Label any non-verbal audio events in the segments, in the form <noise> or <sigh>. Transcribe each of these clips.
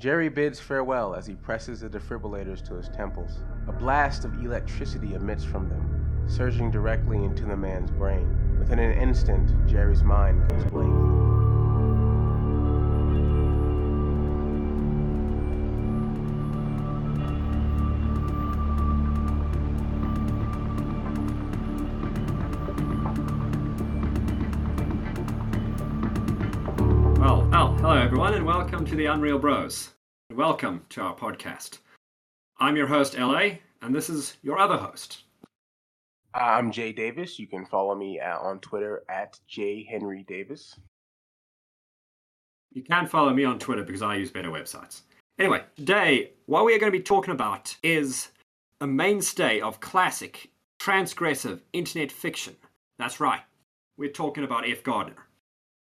Jerry bids farewell as he presses the defibrillators to his temples. A blast of electricity emits from them, surging directly into the man's brain. Within an instant, Jerry's mind goes blank. Welcome to the Unreal Bros. Welcome to our podcast. I'm your host, LA, and this is your other host. I'm Jay Davis. You can follow me at, on Twitter at J Henry Davis. You can follow me on Twitter because I use better websites. Anyway, today, what we are going to be talking about is a mainstay of classic, transgressive internet fiction. That's right, we're talking about F. Gardner.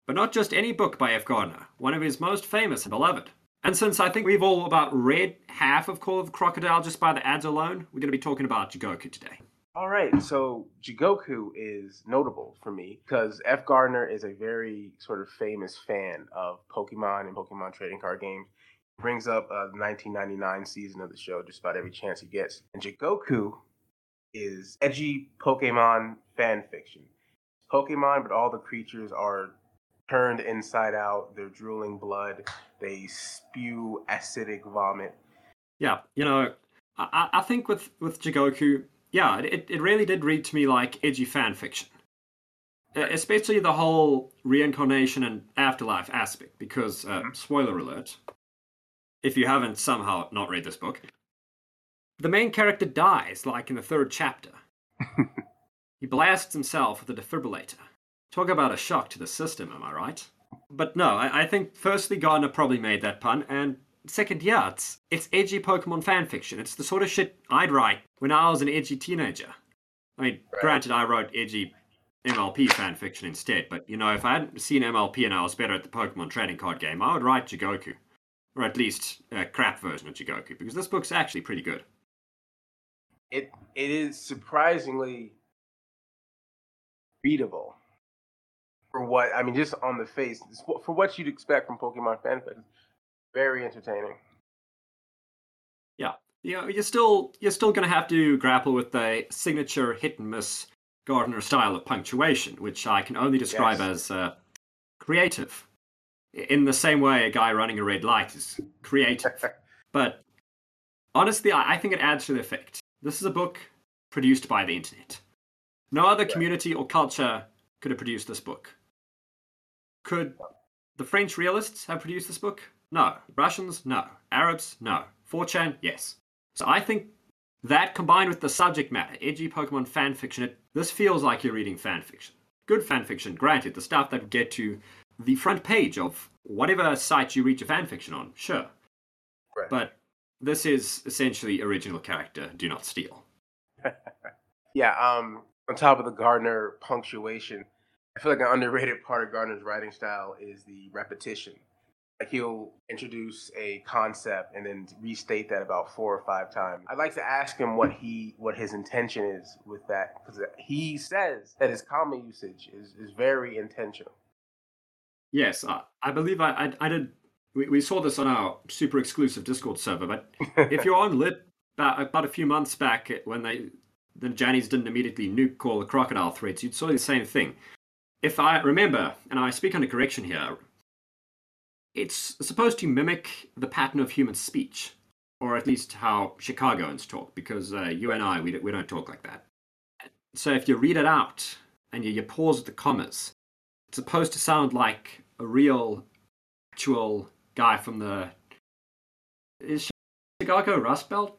But not just any book by F. Gardner, one of his most famous and beloved. And since I think we've all about read half of Call of the Crocodile just by the ads alone, we're going to be talking about Jigoku today. All right, so Jigoku is notable for me because F. Gardner is a very sort of famous fan of Pokemon and Pokemon trading card games. He brings up uh, the 1999 season of the show just about every chance he gets. And Jigoku is edgy Pokemon fan fiction. Pokemon, but all the creatures are turned inside out. They're drooling blood. They spew acidic vomit. Yeah, you know, I, I think with, with Jigoku, yeah, it, it really did read to me like edgy fan fiction. Especially the whole reincarnation and afterlife aspect, because, uh, Mhm. spoiler alert, if you haven't somehow not read this book, the main character dies, like in the third chapter. <laughs> he blasts himself with a defibrillator. Talk about a shock to the system, am I right? But no, I, I think firstly Gardner probably made that pun, and second, yeah, it's it's edgy Pokemon fanfiction. It's the sort of shit I'd write when I was an edgy teenager. I mean, Right. granted, I wrote edgy MLP fanfiction instead, but you know, if I hadn't seen MLP and I was better at the Pokemon trading card game, I would write Jigoku, or at least a crap version of Jigoku, because this book's actually pretty good. it it is surprisingly readable for what I mean, just on the face for what you'd expect from Pokemon fanfic. Very entertaining. Yeah, you know, you're still you're still going to have to grapple with the signature hit and miss Gardner style of punctuation, which I can only describe Yes. as uh, creative. In the same way, a guy running a red light is creative. <laughs> but honestly, I, I think it adds to the effect. This is a book produced by the internet. No other community or culture could have produced this book. Could the French realists have produced this book? No. Russians? No. Arabs? No. 4chan? Yes. So I think that combined with the subject matter, edgy Pokemon fan fiction, it, this feels like you're reading fan fiction. Good fan fiction, granted, the stuff that would get to the front page of whatever site you read your fan fiction on, sure. Right. But this is essentially original character, do not steal. <laughs> yeah, um on top of the Gardner punctuation, I feel like an underrated part of Gardner's writing style is the repetition. Like he'll introduce a concept and then restate that about four or five times. I'd like to ask him what he what his intention is with that because he says that his comma usage is, is very intentional. Yes, I, I believe I, I, I did. We, we saw this on our super exclusive Discord server, but <laughs> if you're on lit about, about a few months back when they the Jannies didn't immediately nuke all the crocodile threads, you'd saw the same thing. If I remember, and I speak under correction here, it's supposed to mimic the pattern of human speech, or at least how Chicagoans talk, because uh, you and I, we, we don't talk like that. So if you read it out and you, you pause at the commas, it's supposed to sound like a real, actual guy from the. Is Chicago Rust Belt?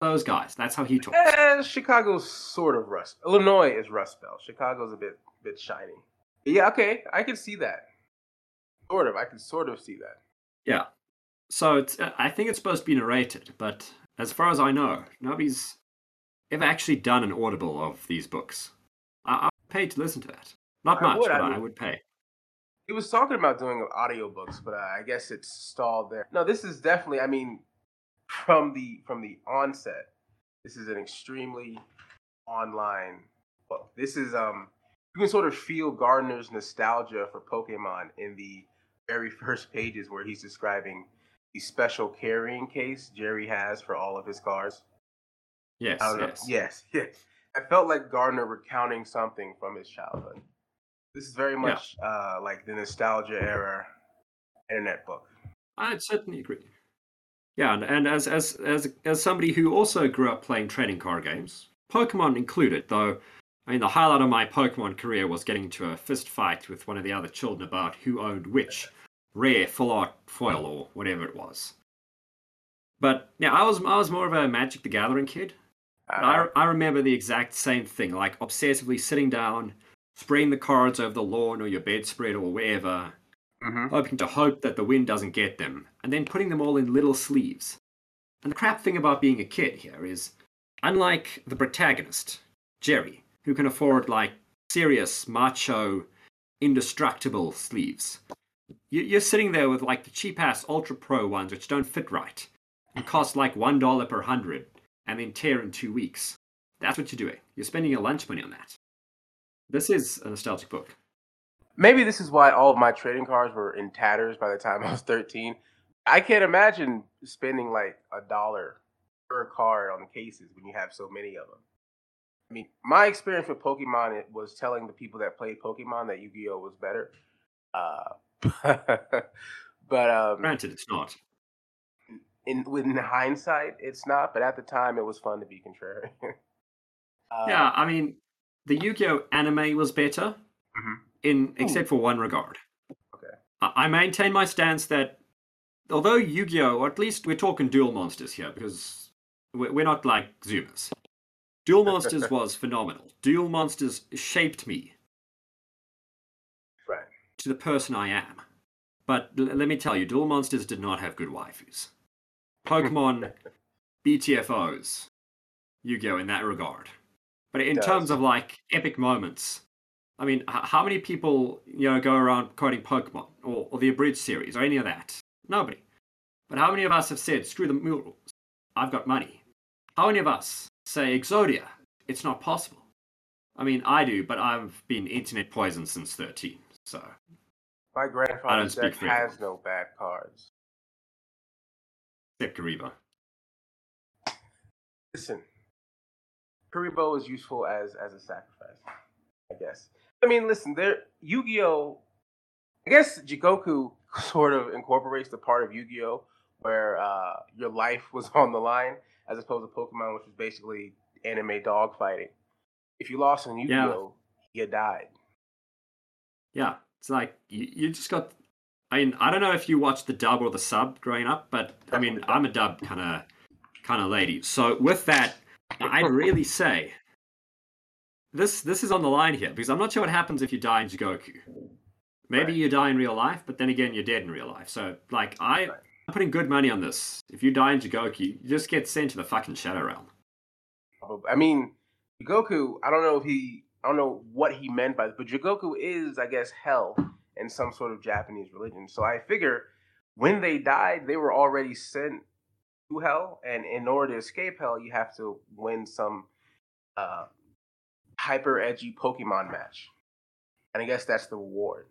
Those guys. That's how he talks. Eh, Chicago's sort of rust. Illinois is Rust Belt. Chicago's a bit bit shiny. Yeah, okay, I can see that. Sort of, I can sort of see that. Yeah. So it's. uh, I think it's supposed to be narrated, but as far as I know, nobody's ever actually done an audible of these books. I, I pay to listen to that. Not I much, would, but I mean- would pay. He was talking about doing audiobooks, but uh, I guess it's stalled there. No, this is definitely. I mean, from the from the onset, this is an extremely online book. This is um, you can sort of feel Gardner's nostalgia for Pokemon in the very <laughs> first pages where he's describing the special carrying case Jerry has for all of his cars. Yes, yes, yes, <laughs> yes. I felt like Gardner recounting something from his childhood. This is very much yeah. uh, like the nostalgia era internet book. I'd certainly agree. Yeah, and, and as as as as somebody who also grew up playing trading card games, Pokemon included, though. I mean, the highlight of my Pokemon career was getting into a fist fight with one of the other children about who owned which rare full art foil or whatever it was. But yeah, I was I was more of a Magic the Gathering kid. Uh-huh. I I remember the exact same thing, like obsessively sitting down, spraying the cards over the lawn or your bedspread or wherever, mm-hmm. hoping to hope that the wind doesn't get them, and then putting them all in little sleeves. And the crap thing about being a kid here is, unlike the protagonist, Jerry, who can afford like serious, macho, indestructible sleeves, you're sitting there with like the cheap ass Ultra Pro ones which don't fit right and cost like $1 per hundred and then tear in two weeks. That's what you're doing. You're spending your lunch money on that. This is a nostalgic book. Maybe this is why all of my trading cards were in tatters by the time I was 13. I can't imagine spending like a dollar per card on the cases when you have so many of them. I mean, my experience with Pokemon was telling the people that played Pokemon that Yu-Gi-Oh was better. Uh, <laughs> but um, granted, it's not. In in hindsight, it's not. But at the time, it was fun to be contrary. <laughs> uh, yeah, I mean, the Yu-Gi-Oh anime was better. Mm-hmm in hmm. except for one regard. Okay. I maintain my stance that although Yu-Gi-Oh, or at least we're talking Duel Monsters here because we're not like Zoomers. Duel Monsters <laughs> was phenomenal. Duel Monsters shaped me right. to the person I am. But l- let me tell you, Duel Monsters did not have good waifus. Pokemon <laughs> BTFOs, Yu-Gi-Oh in that regard. But in terms of like epic moments, I mean, how many people you know go around quoting Pokemon or, or the abridged series or any of that? Nobody. But how many of us have said, "Screw the rules, I've got money"? How many of us say Exodia? It's not possible. I mean, I do, but I've been internet poisoned since thirteen, so. My grandfather's deck has no bad cards. Except Kuriboh. Listen, Kuriboh is useful as as a sacrifice, I guess. I mean, listen, there Yu-Gi-Oh. I guess Jigoku <laughs> sort of incorporates the part of Yu-Gi-Oh where uh, your life was <laughs> on the line, as opposed to Pokemon, which was basically anime dog fighting. If you lost in Yu-Gi-Oh, yeah. you died. Yeah, it's like you, you just got. I mean, I don't know if you watched the dub or the sub growing up, but I mean, I'm a dub kind of kind of lady. So with that, I'd really say this this is on the line here because I'm not sure what happens if you die in Jigoku. Maybe right. you die in real life, but then again, you're dead in real life. So, like, I, right. I'm putting good money on this. If you die in Jigoku, you just get sent to the fucking Shadow Realm. I mean, Jigoku, I don't know if he, I don't know what he meant by this, but Jigoku is, I guess, hell in some sort of Japanese religion. So I figure when they died, they were already sent to hell, and in order to escape hell, you have to win some uh, hyper edgy Pokemon match. And I guess that's the reward.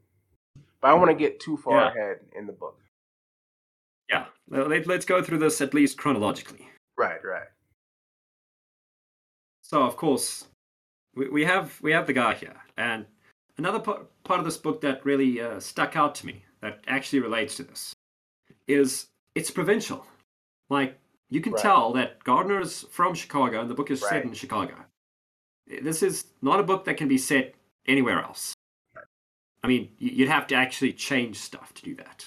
But I don't want to get too far yeah. ahead in the book. Yeah, let's go through this at least chronologically. Right, right. So of course, we, we have we have the guy here, and another part, part of this book that really uh, stuck out to me that actually relates to this is it's provincial. Like you can right. tell that Gardner is from Chicago, and the book is right. set in Chicago. This is not a book that can be set anywhere else. I mean, you'd have to actually change stuff to do that.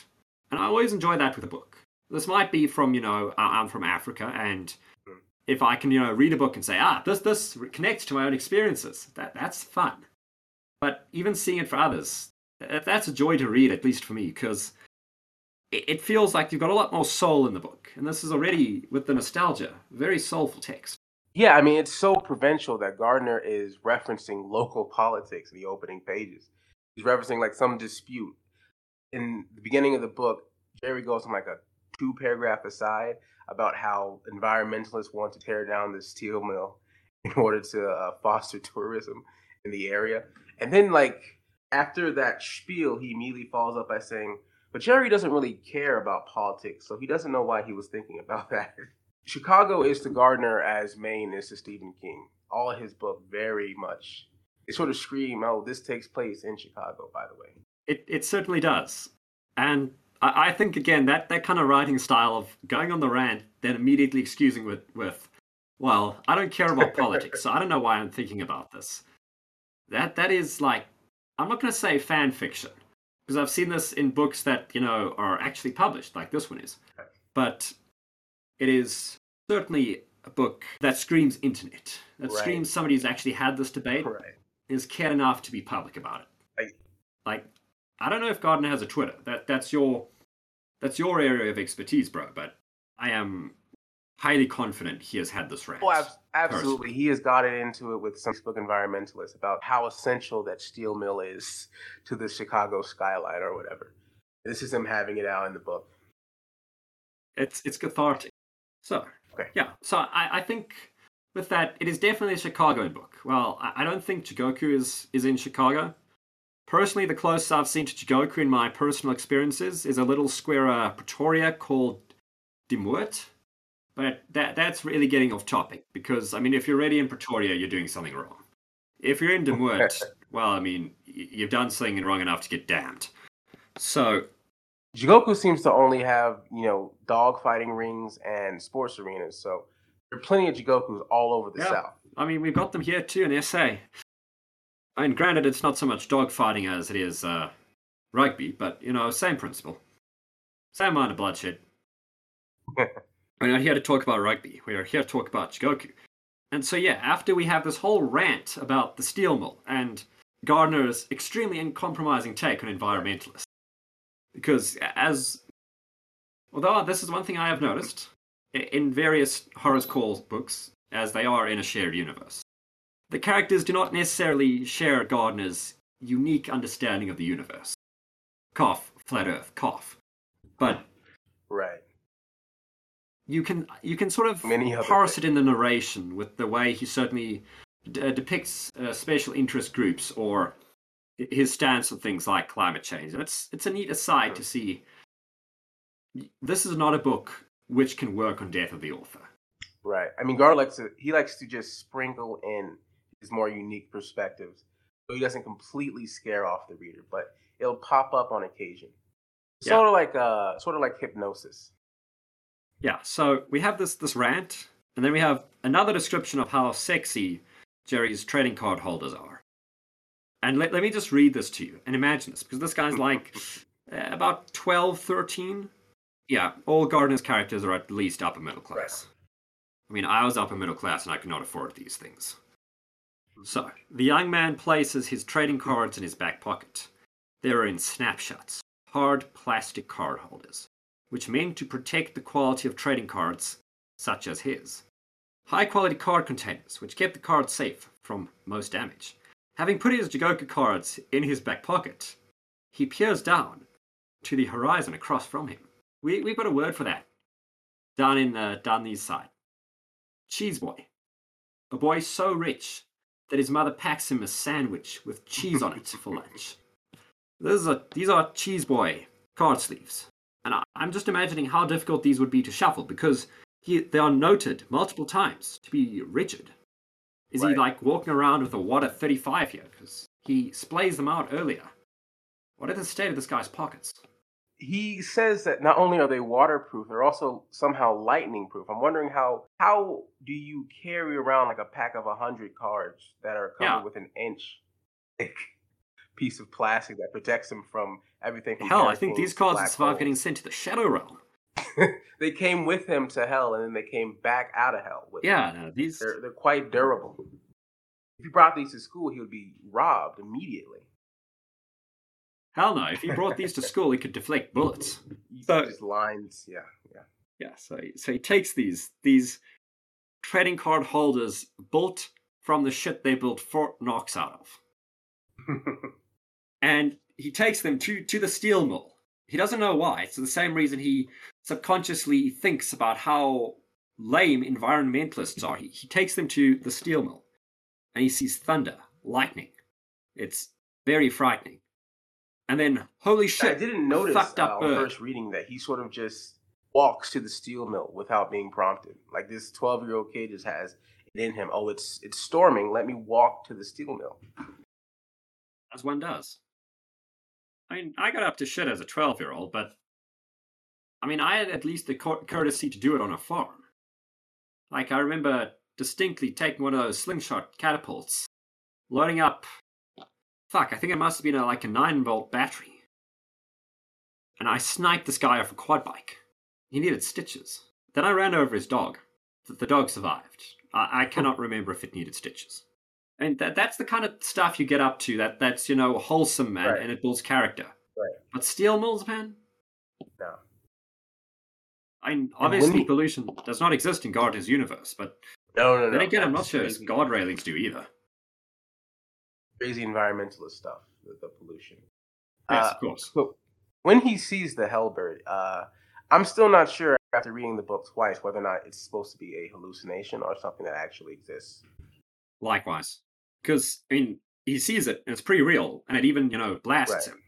And I always enjoy that with a book. This might be from, you know, I'm from Africa, and if I can, you know, read a book and say, ah, this this connects to my own experiences, that that's fun. But even seeing it for others, that's a joy to read, at least for me, because it feels like you've got a lot more soul in the book. And this is already, with the nostalgia, very soulful text. Yeah, I mean, it's so provincial that Gardner is referencing local politics in the opening pages. He's referencing like some dispute. In the beginning of the book, Jerry goes on like a two paragraph aside about how environmentalists want to tear down this steel mill <laughs> in order to uh, foster tourism in the area. And then, like, after that spiel, he immediately follows up by saying, But Jerry doesn't really care about politics, so he doesn't know why he was thinking about <laughs> that. Chicago is to Gardner as Maine is to Stephen King. All of his book very much. They sort of scream, oh, this takes place in Chicago, by the way. It, it certainly does. And I, I think, again, that, that kind of writing style of going on the rant, then immediately excusing with, with well, I don't care about politics, so I don't know why I'm thinking about this. That That is like, I'm not going to say fan fiction, because I've seen this in books that, you know, are actually published, like this one is. But it is certainly a book that screams internet, that right. screams somebody who's actually had this debate, right. is cared enough to be public about it. Right. Like, I don't know if Gardner has a Twitter. That that's your that's your area of expertise, bro. But I am highly confident he has had this rant. Oh, absolutely. Personally. He has gotten into it with some Facebook environmentalists about how essential that steel mill is to the Chicago skyline or whatever. This is him having it out in the book. It's it's cathartic. So okay. yeah, so I, I think with that, it is definitely a Chicago book. Well, I, I don't think Jigoku is is in Chicago. Personally, the closest I've seen to Jigoku in my personal experiences is a little square uh, Pretoria called Dimwit. But that that's really getting off topic because I mean, if you're already in Pretoria, you're doing something wrong. If you're in Dimwit, well, I mean, you've done something wrong enough to get damned. So Jigoku seems to only have, you know, dog fighting rings and sports arenas. So there are plenty of Jigokus all over the yeah. South. I mean, we've got them here too in SA. I mean, granted, it's not so much dog fighting as it is uh, rugby, but, you know, same principle. Same amount of bloodshed. <laughs> We're not here to talk about rugby. We are here to talk about Jigoku. And so, yeah, after we have this whole rant about the steel mill and Gardner's extremely uncompromising take on environmentalists, because as although this is one thing I have noticed in various Horror's Call books, as they are in a shared universe, the characters do not necessarily share Gardner's unique understanding of the universe. Cough, flat Earth, cough. But right, you can you can sort of parse it in the narration with the way he certainly d- depicts uh, special interest groups or his stance on things like climate change. And it's it's a neat aside to see. This is not a book which can work on death of the author. Right. I mean, Gar likes to he likes to just sprinkle in his more unique perspectives, so he doesn't completely scare off the reader, but it'll pop up on occasion. Yeah. Sort of like uh, sort of like hypnosis. Yeah. So we have this this rant, and then we have another description of how sexy Jerry's trading card holders are. And let, let me just read this to you and imagine this, because this guy's <laughs> like uh, about 12, 13. Yeah, all Gardner's characters are at least upper middle class. I mean, I was upper middle class and I could not afford these things. So, the young man places his trading cards in his back pocket. They are in snapshots, hard plastic card holders, which mean to protect the quality of trading cards, such as his. High quality card containers, which kept the cards safe from most damage. Having put his Jigoku cards in his back pocket, he peers down to the horizon across from him. We, we've got a word for that. Down in uh, down the east side. Cheese boy. A boy so rich that his mother packs him a sandwich with cheese on it <laughs> for lunch. This is a, these are cheese boy card sleeves. And I, am just imagining how difficult these would be to shuffle because he, they are noted multiple times to be rigid is right. he like walking around with a water 35 here? Because he splays them out earlier. What is the state of this guy's pockets? He says that not only are they waterproof, they're also somehow lightning proof. I'm wondering how how do you carry around like a pack of hundred cards that are covered yeah. with an inch thick <laughs> piece of plastic that protects them from everything? From Hell, I think these cards survived getting sent to the Shadow Realm. <laughs> they came with him to hell, and then they came back out of hell. With yeah, no, these they're, they're quite durable. If he brought these to school, he would be robbed immediately. Hell no! If he brought these to <laughs> school, he could deflect bullets. So just lines, yeah, yeah, yeah. So, so he takes these these trading card holders built from the shit they built Fort Knox out of, <laughs> and he takes them to to the steel mill. He doesn't know why. It's the same reason he subconsciously thinks about how lame environmentalists are. He, he takes them to the steel mill and he sees thunder, lightning. It's very frightening. And then, holy shit! I didn't notice fucked up uh, first reading that he sort of just walks to the steel mill without being prompted. Like this twelve year old kid just has it in him. Oh, it's it's storming. Let me walk to the steel mill. as one does. I mean, I got up to shit as a 12 year old, but I mean, I had at least the cour- courtesy to do it on a farm. Like, I remember distinctly taking one of those slingshot catapults, loading up. Fuck, I think it must have been a, like a 9 volt battery. And I sniped this guy off a quad bike. He needed stitches. Then I ran over his dog. The dog survived. I, I cannot remember if it needed stitches. And that, that's the kind of stuff you get up to that that's, you know, wholesome, man, Right. and it builds character. Right. But steel mills, man? No. I mean, obviously pollution does not exist in Gardner's universe, but No, no, no. then again, I'm not sure crazy, guard railings do either. crazy environmentalist stuff. The, the pollution. Yes, Uh, of course. But when he sees the Hellbird, uh, I'm still not sure after reading the book twice whether or not it's supposed to be a hallucination or something that actually exists. Likewise. Because, I mean, he sees it, and it's pretty real, and it even, you know, blasts Right. him.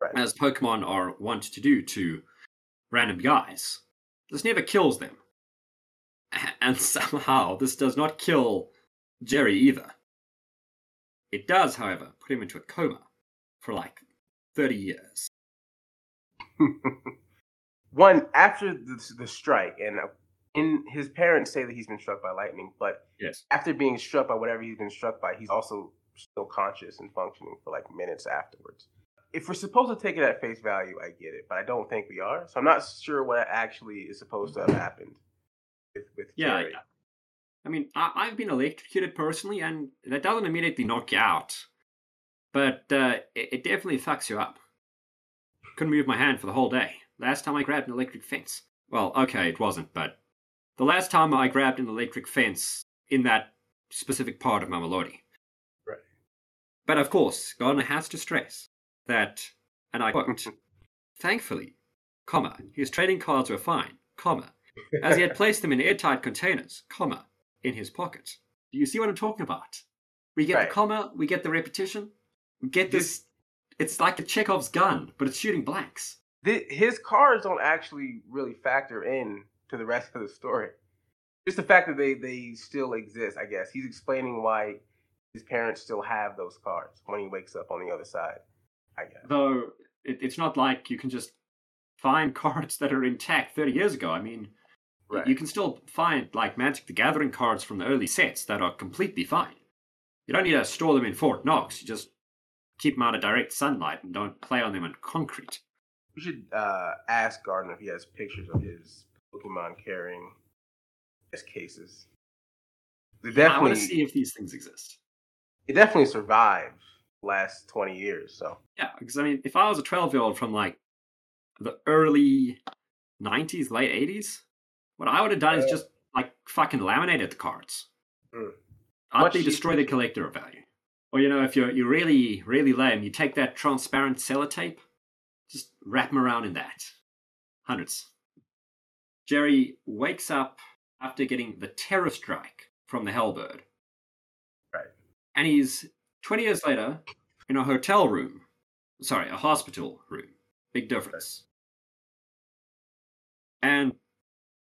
Right. As Pokemon are wont to do to random guys. This never kills them. <laughs> And somehow, this does not kill Jerry either. It does, however, put him into a coma for like 30 years. <laughs> One after the, the strike, and in his parents say that he's been struck by lightning, but Yes. after being struck by whatever he's been struck by, he's also still conscious and functioning for like minutes afterwards. If we're supposed to take it at face value, I get it, but I don't think we are. So I'm not sure what actually is supposed to have happened with, with Yeah, Jerry. yeah. I mean, I, I've been electrocuted personally, and that doesn't immediately knock you out, but uh, it, it definitely fucks you up. Couldn't move my hand for the whole day. Last time I grabbed an electric fence. Well, okay, it wasn't, but the last time I grabbed an electric fence in that specific part of Mamelodi. Right. But of course, Gardner has to stress that, and I quote, thankfully, comma, his trading cards were fine, comma, as he had <laughs> placed them in airtight containers, comma, in his pocket. Do you see what I'm talking about? We get Right. the comma, we get the repetition, we get this. It's like a Chekhov's gun, but it's shooting blanks. Th- his cards don't actually really factor in to the rest of the story. Just the fact that they they still exist, I guess. He's explaining why his parents still have those cards when he wakes up on the other side. I guess. Though it, it's not like you can just find <laughs> cards that are intact 30 years ago. I mean, Right. you can still find like Magic the Gathering cards from the early sets that are completely fine. You don't need to store them in Fort Knox. You just keep them out of direct sunlight and don't play on them in concrete. We should uh, ask Gardner if he has pictures of his Pokemon carrying his cases. They I want definitely, to see if these things exist. it definitely survived the last twenty years. So Yeah, because I mean, if I was a 12 year old from like the early 90s, late 80s, what I would have done is Uh, just like fucking laminated the cards. Mm. Utterly Much destroy the collector value. Or, you know, if you're, you're really, really lame, you take that transparent sellotape, just wrap them around in that. Hundreds. Jerry wakes up after getting the terror strike from the Hellbird. Right. And he's 20 years later in a hotel room. Sorry, a hospital room. Big difference. And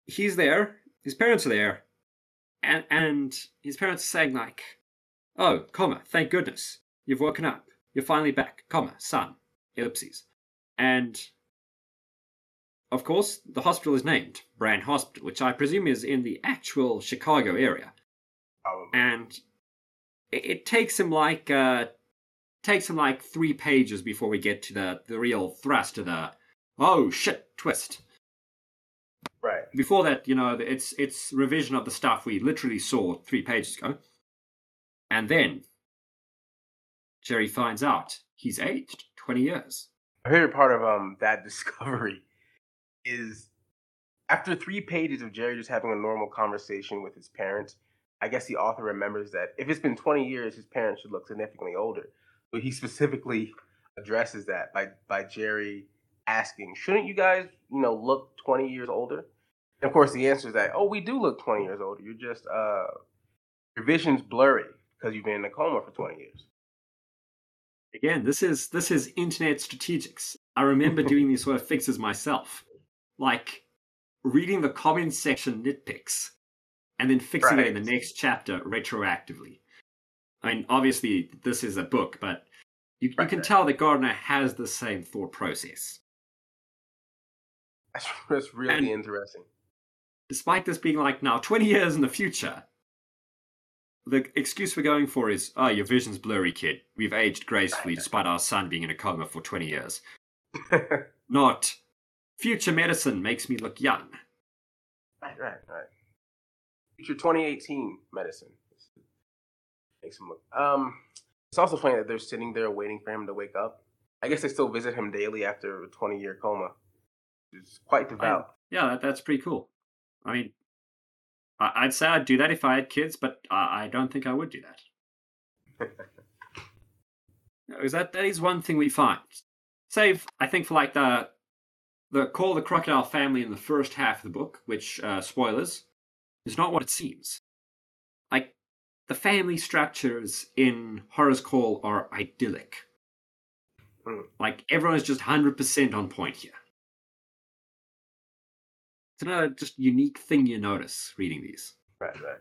he's there, his parents are there, and, and his parents are saying, like, Oh, comma, thank goodness. You've woken up. You're finally back, comma, son, ellipses. And of course, the hospital is named Brand Hospital, which I presume is in the actual Chicago area. probably. And it, it takes him like uh takes him like three pages before we get to the, the real thrust of the oh shit twist. right. Before that, you know, it's it's revision of the stuff we literally saw three pages ago. And then Jerry finds out he's aged 20 years. My favorite part of um that <laughs> discovery is after three pages of Jerry just having a normal conversation with his parents. I guess the author remembers that if it's been 20 years, his parents should look significantly older. But he specifically addresses that by by Jerry asking, "Shouldn't you guys, you know, look 20 years older?" And of course, the answer is that, "Oh, we do look 20 years older. You're just uh, your vision's blurry because you've been in a coma for 20 years." Again, this is this is internet strategics. I remember <laughs> doing these sort of fixes myself, like reading the comments section nitpicks, and then fixing it in the next chapter retroactively. I mean, obviously, this is a book, but you, you can tell that Gardner has the same thought process. That's, <laughs> that's really And- interesting. despite this being like now 20 years in the future, the excuse we're going for is, oh, your vision's blurry, kid. We've aged gracefully <laughs> despite our son being in a coma for 20 years. <laughs> Not, future medicine makes me look young. Right, right, right. Future 2018 medicine. Makes him look. Um, it's also funny that they're sitting there waiting for him to wake up. I guess they still visit him daily after a 20 year coma. It's quite devout. Yeah, that, that's pretty cool. I mean, I, I'd say I'd do that if I had kids, but I, I don't think I would do that. <laughs> Because that, that is one thing we find. Save, I think, for like the the Call of the Crocodile family in the first half of the book, which, uh, spoilers, is not what it seems. Like, the family structures in Horror's Call are idyllic. Like, everyone is just 100% on point here. It's another just unique thing you notice reading these. right, right.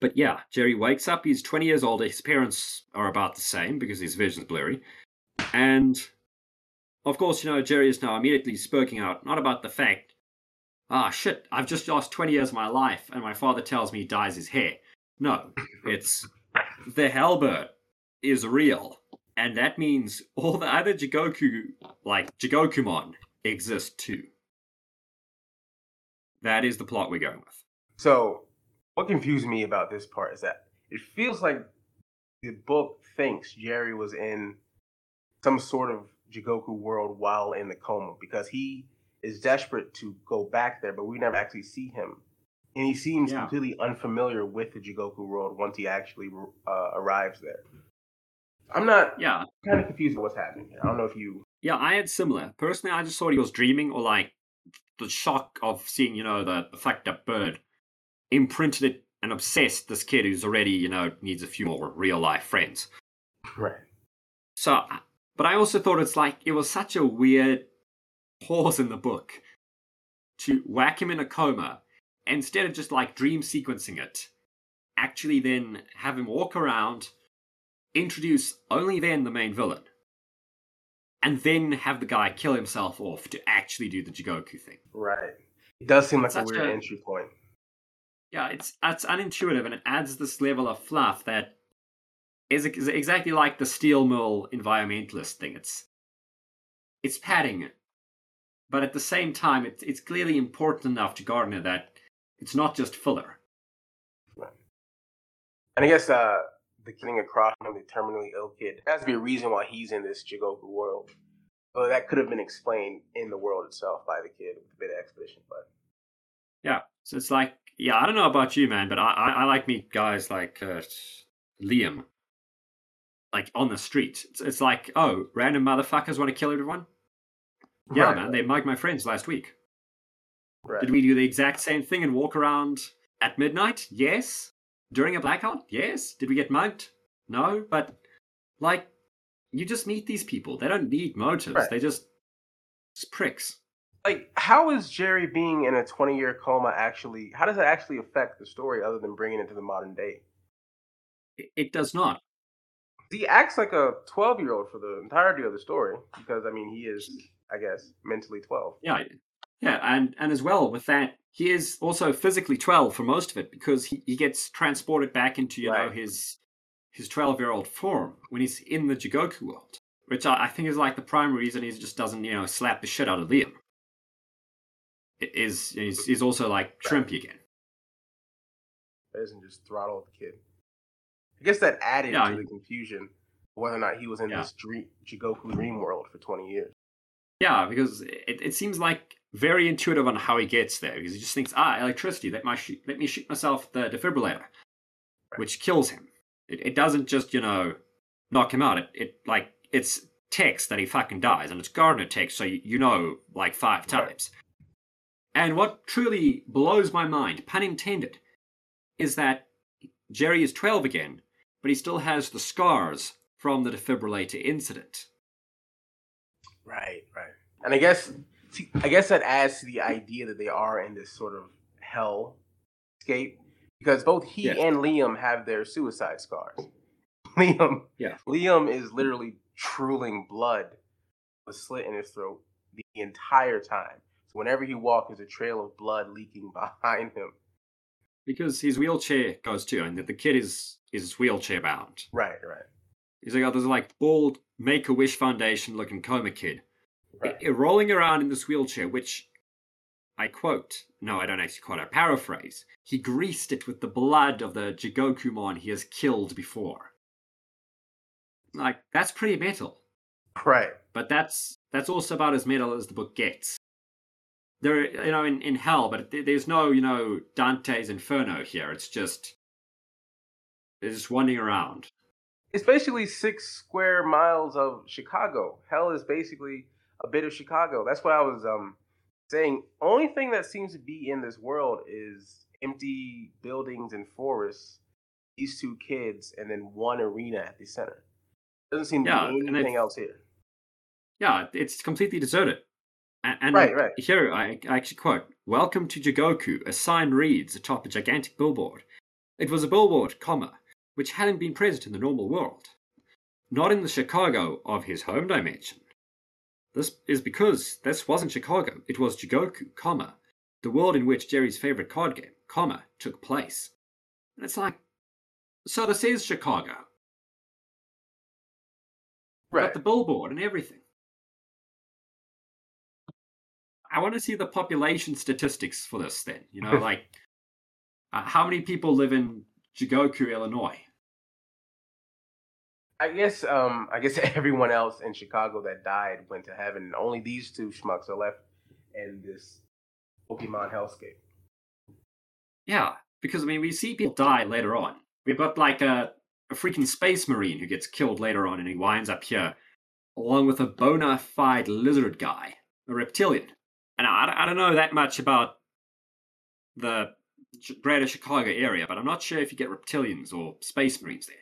But yeah, Jerry wakes up. He's 20 years older. His parents are about the same because his vision's blurry. And of course, you know, Jerry is now immediately spoken out, not about the fact, ah, shit, I've just lost 20 years of my life and my father tells me he dyes his hair. No, it's the Hellbird is real. And that means all the other Jigoku, like Jigokumon, exist too. That is the plot we're going with. So, what confused me about this part is that it feels like the book thinks Jerry was in some sort of Jigoku world while in the coma because he is desperate to go back there, but we never actually see him. And he seems Yeah. completely unfamiliar with the Jigoku world once he actually uh, arrives there. I'm not Yeah, kind of confused with what's happening. I don't know if you. Yeah, I had similar. Personally, I just thought he was dreaming, or like the shock of seeing, you know, the, the fucked up bird imprinted it and obsessed this kid who's already, you know, needs a few more real life friends. Right. So, but I also thought it's like it was such a weird pause in the book to whack him in a coma instead of just like dream sequencing it, actually then have him walk around, introduce only then the main villain, and then have the guy kill himself off to actually do the Jigoku thing. Right. It does seem like a weird a- entry point. Yeah, it's it's unintuitive and it adds this level of fluff that is, exactly like the steel mill environmentalist thing. It's it's padding, but at the same time, it's it's clearly important enough to Gardner that it's not just filler. And I guess uh, the getting across from the terminally ill kid has to be a reason why he's in this Jigoku world. Well, that could have been explained in the world itself by the kid with a bit of explanation. But Yeah, so it's like yeah, I don't know about you, man, but I I, I like me guys like uh, Liam, like on the street. It's, it's like oh, random motherfuckers want to kill everyone. Yeah, Right, man, they mugged my friends last week. right. Did we do the exact same thing and walk around at midnight? Yes. During a blackout? Yes. Did we get mugged? No. But, like, you just meet these people. They don't need motives. Right. They just, just pricks. like, how is Jerry being in a 20 year coma actually? How does it actually affect the story other than bringing it to the modern day? It, it does not. He acts like a 12 year old for the entirety of the story because, I mean, he is, I guess, mentally 12. Yeah. Yeah. And, and as well with that, he is also physically 12 for most of it because he, he gets transported back into, you know, his his 12 year old form when he's in the Jigoku world. Which I, I think is like the primary reason he just doesn't, you know, slap the shit out of Liam. It Is is is also like shrimpy again. It isn't just throttle the kid. I guess that added Yeah, to the confusion whether or not he was in Yeah. this dream, Jigoku dream world for 20 years. Yeah, because it, it seems like very intuitive on how he gets there. Because he just thinks, ah, electricity. Let my shoot, let me shoot myself the defibrillator, which kills him. It, it doesn't just you know knock him out. It it like it's text that he fucking dies, and it's Gardner text, so you, you know like five Right. times. And what truly blows my mind, pun intended, is that Jerry is twelve again, but he still has the scars from the defibrillator incident. Right, right. And I guess I guess that adds to the idea that they are in this sort of hell escape because both he Yes. and Liam have their suicide scars. <laughs> Liam, Yeah. Liam is literally drooling blood, a slit in his throat the entire time. So whenever he walks, there's a trail of blood leaking <laughs> behind him. Because his wheelchair goes too, and the kid is is wheelchair bound. Right, right, He's like, oh, there's like bald Make a Wish Foundation looking coma kid right. i- rolling around in this wheelchair, which I quote, no, I don't actually quote, I paraphrase. He greased it with the blood of the Jigokumon he has killed before. Like, that's pretty metal. right. But that's that's also about as metal as the book gets. There, you know, in, in hell, but there's no, you know, Dante's Inferno here. It's just they're just wandering around. It's basically six square miles of Chicago. Hell is basically a bit of Chicago. That's what I was um saying. Only thing that seems to be in this world is empty buildings and forests. These two kids, and then one arena at the center. Doesn't seem to Yeah, be anything else here. Yeah, it's completely deserted. And Right, right. here, I I actually quote Welcome to Jigoku, a sign reads atop a gigantic billboard. It was a billboard, comma, which hadn't been present in the normal world. Not in the Chicago of his home dimension. This is because this wasn't Chicago, it was Jigoku, comma, the world in which Jerry's favorite card game, comma, took place. And it's like, so this is Chicago. Right. Got the billboard and everything. I want to see the population statistics for this then. You know, <laughs> like uh, how many people live in Jigoku, Illinois? I guess um I guess <laughs> everyone else in Chicago that died went to heaven. Only these two schmucks are left in this Pokemon hellscape. Yeah, because I mean, we see people die later on. We've got like a, a freaking space marine who gets killed later on and he winds up here, along with a bona fide lizard guy, a reptilian. And I, I don't know that much about the greater Chicago area, but I'm not sure if you get reptilians or space marines there.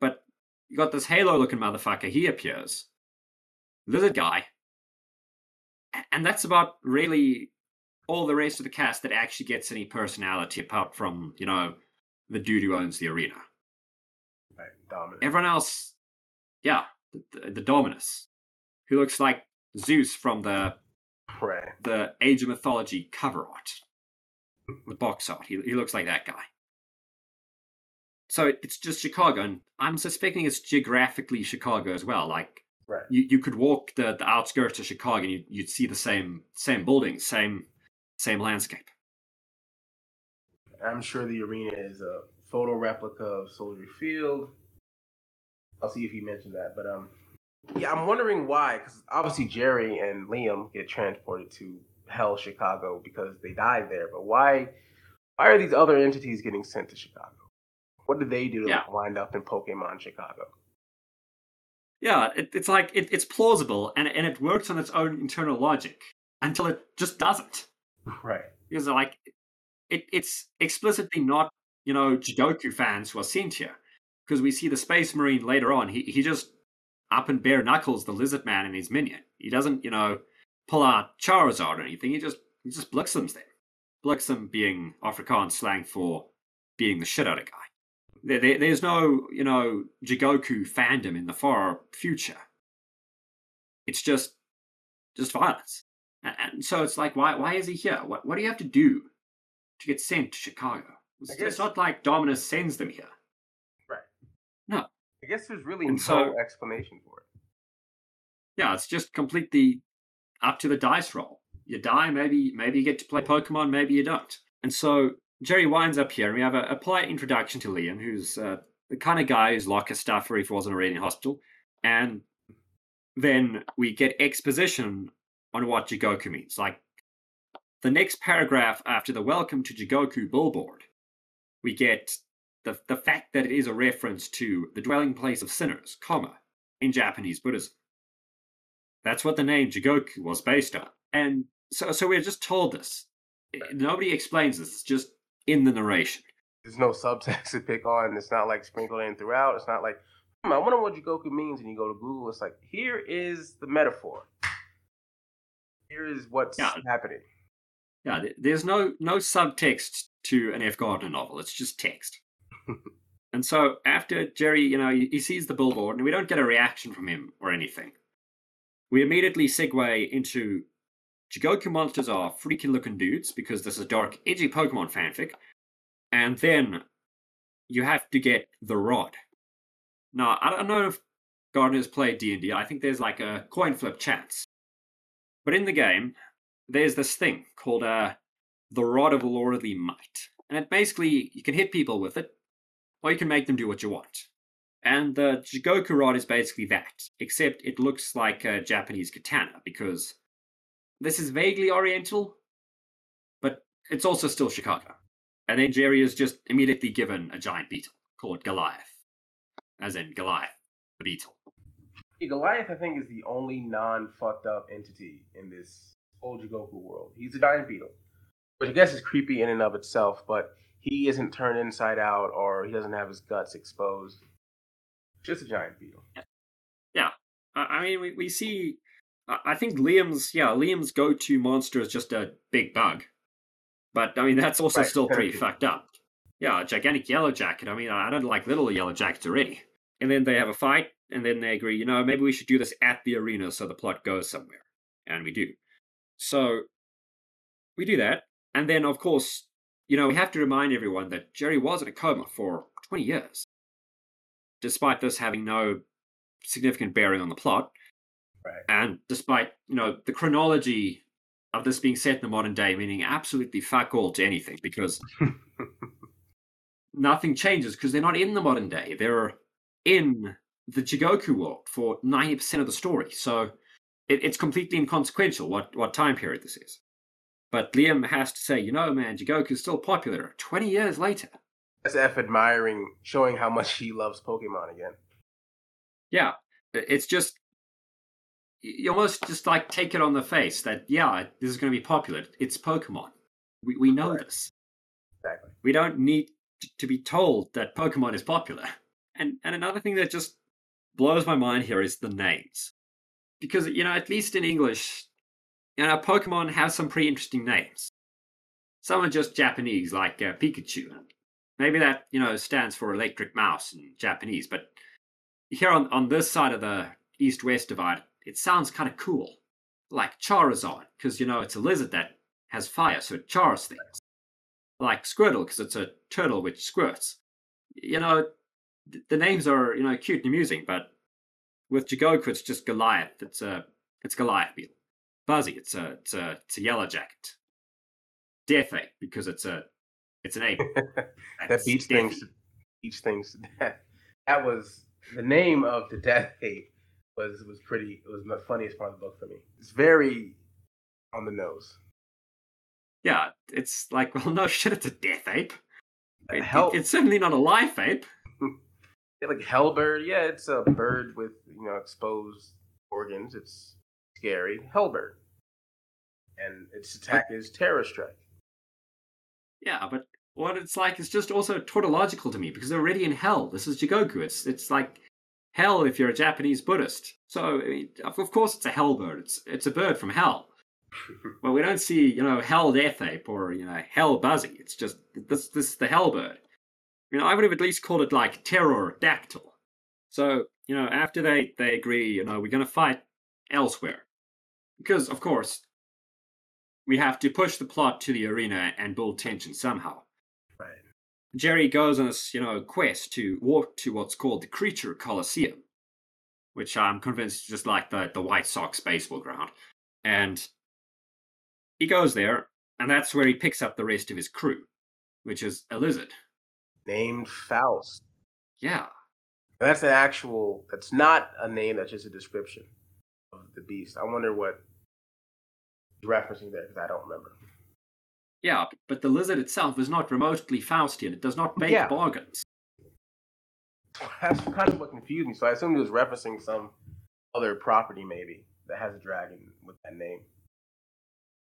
But you got this halo looking motherfucker, he appears. Lizard guy. And that's about really all the rest of the cast that actually gets any personality apart from, you know, the dude who owns the arena. Right. Everyone else, yeah, the, the, the Dominus, who looks like Zeus from the right. the Age of Mythology cover art, the box art. He, he looks like that guy. So it, it's just Chicago, and I'm suspecting it's geographically Chicago as well. Like Right. you, you could walk the, the outskirts of Chicago and you, you'd see the same same buildings, same same landscape. I'm sure the arena is a photo replica of Soldier Field. I'll see if he mentioned that, but um, yeah, I'm wondering why. Because obviously Jerry and Liam get transported to Hell Chicago because they died there. But why? Why are these other entities getting sent to Chicago? What did they do to Yeah. wind up in Pokemon Chicago? Yeah, it, it's like it, it's plausible and and it works on its own internal logic until it just doesn't. Right. Because like it, it's explicitly not you know Jigoku fans who are sent here because we see the Space Marine later on. He he just up and bare knuckles the Lizard Man and his minion. He doesn't you know pull out Charizard or anything. He just he just bliksems them. Bliksem being Afrikaans slang for being the shit out of guy. There, there, there's no you know Jigoku fandom in the far future. It's just just violence. And, and so it's like, why why is he here? What what do you have to do to get sent to Chicago? It's, it's not like Dominus sends them here. I guess there's really And no so- explanation for it. Yeah, it's just completely up to the dice roll. You die, maybe maybe you get to play Pokemon, maybe you don't. And so Jerry winds up here, and we have a, a polite introduction to Liam, who's uh, the kind of guy who's like a stuffer if he wasn't already in hospital. And then we get exposition on what Jigoku means. Like the next paragraph after the welcome to Jigoku billboard, we get the, the fact that it is a reference to the dwelling place of sinners, comma, in Japanese Buddhism. That's what the name Jigoku was based on. And so, so we're just told this. Nobody explains this. It's just in the narration. There's no subtext to pick on. It's not like sprinkled in throughout. It's not like hmm, I wonder what Jigoku means, and you go to Google. It's like here is the metaphor. Here is what's Yeah. happening. Yeah, there's no no subtext to an F. Gardner novel. It's just text. And so after Jerry, you know, he, sees the billboard, and we don't get a reaction from him or anything. We immediately segue into Jigoku monsters are freaky looking dudes because this is dark, edgy Pokemon fanfic, and then you have to get the rod. Now, I don't know if Gardner's played D and D. I think there's like a coin flip chance, but in the game, there's this thing called uh, the Rod of Lordly Might. And it basically, you can hit people with it, or you can make them do what you want. And the Jigoku Rod is basically that, except it looks like a Japanese katana, because this is vaguely oriental, but it's also still Chicago. And then Jerry is just immediately given a giant beetle called Goliath, as in Goliath, the beetle. Goliath, I think, is the only non-fucked up entity in this old Jigoku world. He's a giant beetle, which I guess is creepy in and of itself, but he isn't turned inside out or he doesn't have his guts exposed. Just a giant beetle. Yeah, I mean, we, we see. I think Liam's yeah Liam's go-to monster is just a big bug, but I mean that's also Right, still pretty fucked up. Yeah, a gigantic yellow jacket. I mean, I don't like little yellow jackets already. And then they have a fight, and then they agree. You know, maybe we should do this at the arena so the plot goes somewhere, and we do. So we do that, and then of course, you know, we have to remind everyone that Jerry was in a coma for twenty years, despite this having no significant bearing on the plot. Right. And despite, you know, the chronology of this being set in the modern day, meaning absolutely fuck all to anything, because <laughs> nothing changes because they're not in the modern day. They're in the Jigoku world for 90% of the story. So it, it's completely inconsequential what, what time period this is. But Liam has to say, you know, man, Jigoku's still popular 20 years later. That's F admiring, showing how much he loves Pokemon again. Yeah, it's just you almost just like take it on the face that yeah, this is going to be popular. It's Pokemon. We we know Right. this. Exactly. We don't need to be told that Pokemon is popular. And and another thing that just blows my mind here is the names, because you know at least in English, you know Pokemon have some pretty interesting names. Some are just Japanese, like uh, Pikachu. Maybe that you know stands for electric mouse in Japanese, but here on, on this side of the east west divide, it sounds kind of cool. Like Charizard, because you know it's a lizard that has fire, so it chars things. Like Squirtle, because it's a turtle which squirts. You know, th- the names are you know cute and amusing, but with Jigoku, it's just Goliath. It's a it's Goliath beetle. Buzzy, it's a it's a it's a yellow jacket. Death ape, because it's a it's an ape. <laughs> that beats things. Beats things to death. That was the name of the death ape. Was was pretty. It was the funniest part of the book for me. It's very on the nose. Yeah, it's like, well, no shit, it's a death ape. It- it- Hell, it's certainly not a life ape. <laughs> Yeah, like Hellbird. Yeah, it's a bird with you know exposed organs. It's scary. Hellbird, and its attack is Terror Strike. Yeah, but what it's like is just also tautological to me because they're already in hell. This is Jigoku. It's it's like hell if you're a Japanese Buddhist. So I mean, of course it's a hell bird. It's it's a bird from hell. <laughs> Well, we don't see you know hell death ape or you know hell buzzy. It's just this this is the hell bird. You know, I would have at least called it like terror dactyl. So you know, after they they agree, you know, we're gonna fight elsewhere because of course we have to push the plot to the arena and build tension somehow. right. Jerry goes on this, you know, quest to walk to what's called the Creature Coliseum, which I'm convinced is just like the, the White Sox baseball ground. And he goes there, and that's where he picks up the rest of his crew, which is a lizard. Named Faust. Yeah. That's an actual. That's not a name. That's just a description of the beast. I wonder what referencing there because I don't remember. Yeah, but the lizard itself is not remotely Faustian. It does not make Yeah. bargains. <laughs> That's kind of what confused me. So I assumed he was referencing some other property maybe that has a dragon with that name.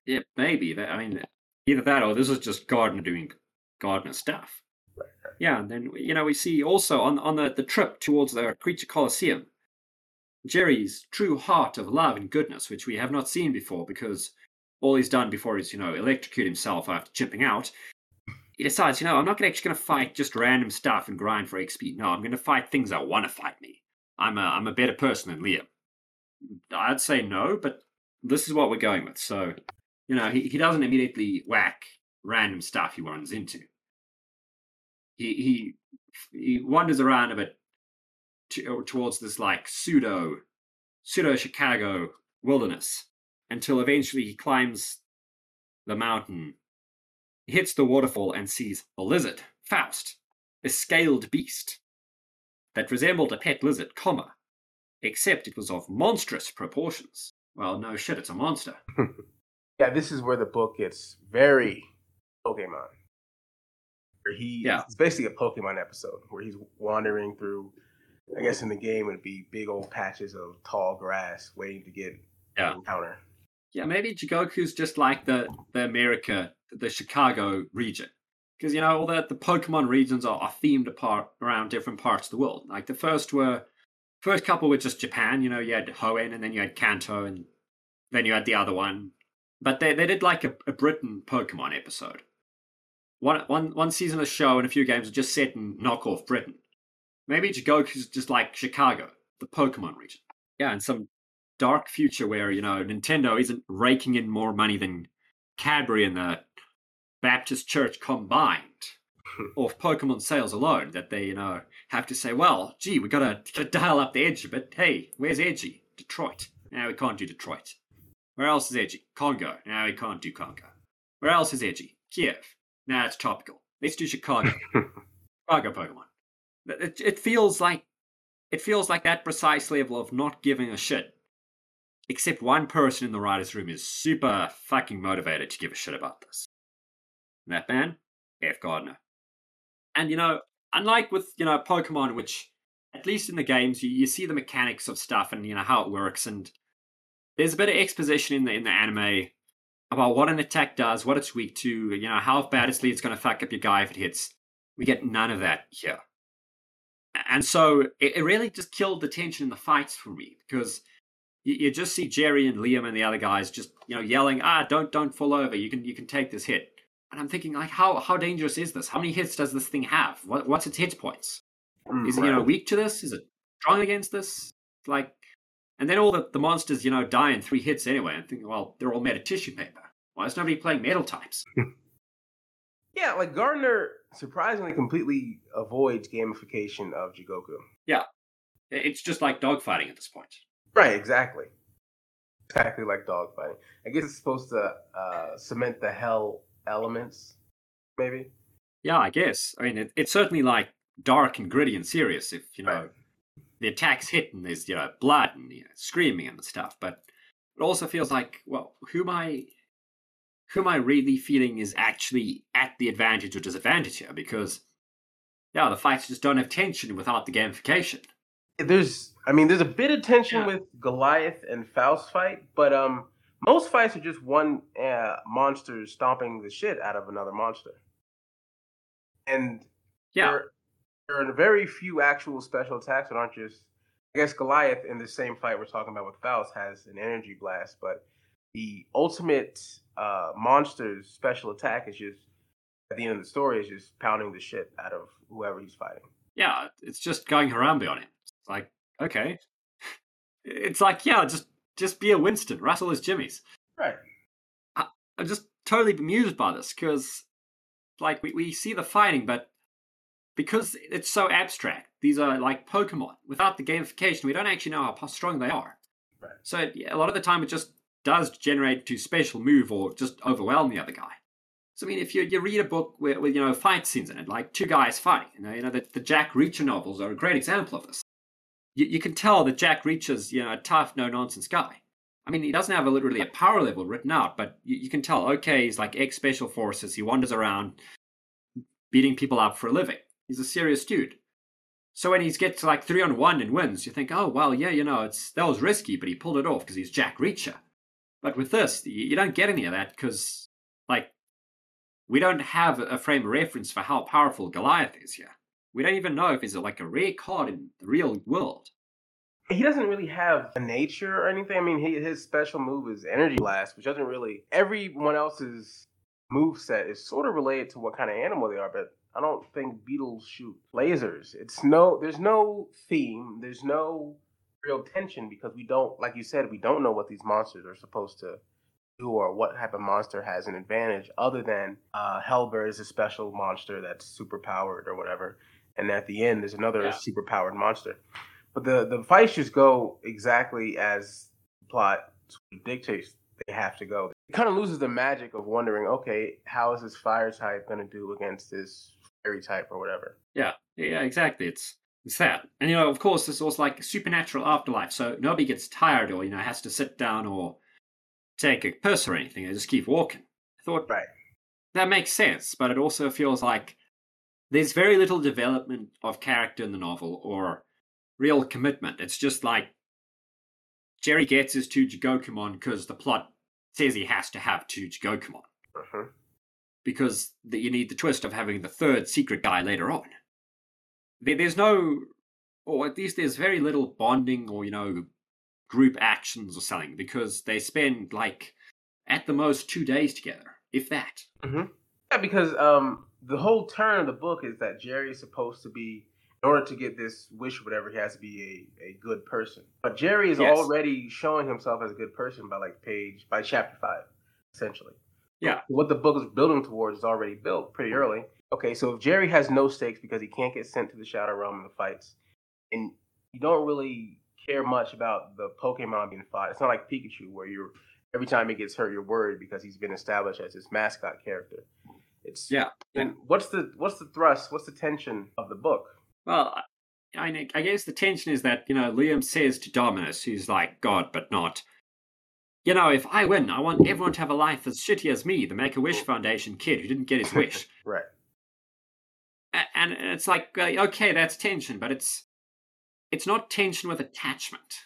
Yeah, maybe. That, I mean, either that or this is just Gardner doing Gardner stuff. Yeah, and then you know we see also on on the, the trip towards the creature coliseum, Jerry's true heart of love and goodness, which we have not seen before, because all he's done before is you know electrocute himself after chipping out. He decides, you know, I'm not actually going to fight just random stuff and grind for XP. No, I'm going to fight things that want to fight me. I'm a I'm a better person than Liam. I'd say no, but this is what we're going with. So, you know, he, he doesn't immediately whack random stuff he runs into. He he he wanders around a bit to, towards this like pseudo pseudo Chicago wilderness until eventually he climbs the mountain, He hits the waterfall, and sees a lizard, Faust, a scaled beast that resembled a pet lizard, comma, except it was of monstrous proportions. Well, no shit, it's a monster. <laughs> yeah, this is where the book gets very Pokemon. Where he, yeah. it's basically a Pokemon episode where he's wandering through. I guess in the game it'd be big old patches of tall grass waiting to get yeah. an encounter. Yeah, maybe Jigoku's just like the the America, the Chicago region, because you know all the the Pokemon regions are, are themed apart around different parts of the world. Like the first were first couple were just Japan. You know, you had Hoenn, and then you had Kanto, and then you had the other one. But they they did like a, a Britain Pokemon episode. One one one season of the show and a few games just set in knockoff Britain. Maybe Jigoku's just like Chicago, the Pokemon region. Yeah, and some dark future where you know Nintendo isn't raking in more money than Cadbury and the Baptist Church combined <laughs> off Pokemon sales alone. That they you know have to say, well, gee, we gotta, gotta dial up the edge But Hey, where's Edgy? Detroit. Now we can't do Detroit. Where else is Edgy? Congo. Now we can't do Congo. Where else is Edgy? Kiev. Now it's topical. Let's do Chicago. <laughs> Chicago Pokemon. It, it feels like it feels like that precise level of not giving a shit. Except one person in the writer's room is super fucking motivated to give a shit about this. And that man, F. Gardner. And you know, unlike with you know Pokemon, which at least in the games you, you see the mechanics of stuff and you know how it works, and there's a bit of exposition in the in the anime about what an attack does, what it's weak to, you know how badly it's going to fuck up your guy if it hits. We get none of that here, and so it, it really just killed the tension in the fights for me because you, you just see Jerry and Liam and the other guys just you know yelling, "Ah, don't don't fall over! You can you can take this hit." And I'm thinking, like, how how dangerous is this? How many hits does this thing have? What what's its hit points? Mm, is it you know weak to this? Is it strong against this? Like, and then all the, the monsters you know die in three hits anyway. I'm thinking, well, they're all made of tissue paper. Why is nobody playing metal types? <laughs> yeah, like Gardner surprisingly completely avoids gamification of Jigoku. Yeah, it's just like dogfighting at this point. Right, exactly. Exactly like dogfighting. I guess it's supposed to uh, cement the hell elements, maybe. Yeah, I guess. I mean, it, it's certainly like dark and gritty and serious. If you know right. the attacks hit and there's you know blood and you know, screaming and stuff, but it also feels like, well, who am I? Who am I really feeling is actually at the advantage or disadvantage here? Because yeah, the fights just don't have tension without the gamification. There's, I mean, there's a bit of tension yeah. with Goliath and Faust fight, but um, most fights are just one uh, monster stomping the shit out of another monster. And yeah, there, there, are very few actual special attacks that aren't just. I guess Goliath in the same fight we're talking about with Faust has an energy blast, but the ultimate uh, monster's special attack is just at the end of the story is just pounding the shit out of whoever he's fighting. Yeah, it's just going Harambe on it. It's like okay, it's like yeah, just just be a Winston. Russell is Jimmy's. Right. I, am just totally bemused by this because, like, we, we see the fighting, but because it's so abstract, these are like Pokemon. Without the gamification, we don't actually know how strong they are. Right. So it, a lot of the time, it just does generate to special move or just overwhelm the other guy. So I mean, if you, you read a book with, with you know fight scenes in it, like two guys fighting, you know, you know the, the Jack Reacher novels are a great example of this you, you can tell that Jack Reacher's you know a tough, no nonsense guy. I mean, he doesn't have a, literally a power level written out, but you, you can tell. Okay, he's like ex special forces. He wanders around beating people up for a living. He's a serious dude. So when he gets like three on one and wins, you think, oh well, yeah, you know, it's that was risky, but he pulled it off because he's Jack Reacher. But with this, you, you don't get any of that because, like, we don't have a frame of reference for how powerful Goliath is here. We don't even know if he's like a rare card in the real world. He doesn't really have a nature or anything. I mean, he, his special move is Energy Blast, which doesn't really. Everyone else's move set is sort of related to what kind of animal they are, but I don't think beetles shoot lasers. It's no. There's no theme. There's no real tension because we don't, like you said, we don't know what these monsters are supposed to do or what type of monster has an advantage other than uh, Hellbird is a special monster that's super powered or whatever. And at the end, there's another yeah. super powered monster. But the, the fights just go exactly as the plot dictates they have to go. It kind of loses the magic of wondering, okay, how is this fire type going to do against this fairy type or whatever? Yeah, yeah, exactly. It's it's that. And, you know, of course, this was like supernatural afterlife. So nobody gets tired or, you know, has to sit down or take a piss or anything. They just keep walking. I thought, right. that makes sense. But it also feels like there's very little development of character in the novel or real commitment. It's just like Jerry gets his two Jigokumon because the plot says he has to have two Jigokumon. Uh-huh. Because the, you need the twist of having the third secret guy later on there's no, or at least there's very little bonding or, you know, group actions or something because they spend like at the most two days together, if that. Mm-hmm. Yeah, because um, the whole turn of the book is that Jerry is supposed to be, in order to get this wish, whatever, he has to be a, a good person. But Jerry is yes. already showing himself as a good person by like page, by chapter five, essentially. Yeah. What the book is building towards is already built pretty early. Okay, so if Jerry has no stakes because he can't get sent to the Shadow Realm in the fights, and you don't really care much about the Pokemon being fought, it's not like Pikachu where you're every time he gets hurt you're worried because he's been established as his mascot character. It's yeah. And what's the what's the thrust? What's the tension of the book? Well, I, I guess the tension is that you know Liam says to Dominus, who's like God but not. You know, if I win, I want everyone to have a life as shitty as me, the Make a Wish Foundation kid who didn't get his <laughs> wish. right and it's like uh, okay that's tension but it's it's not tension with attachment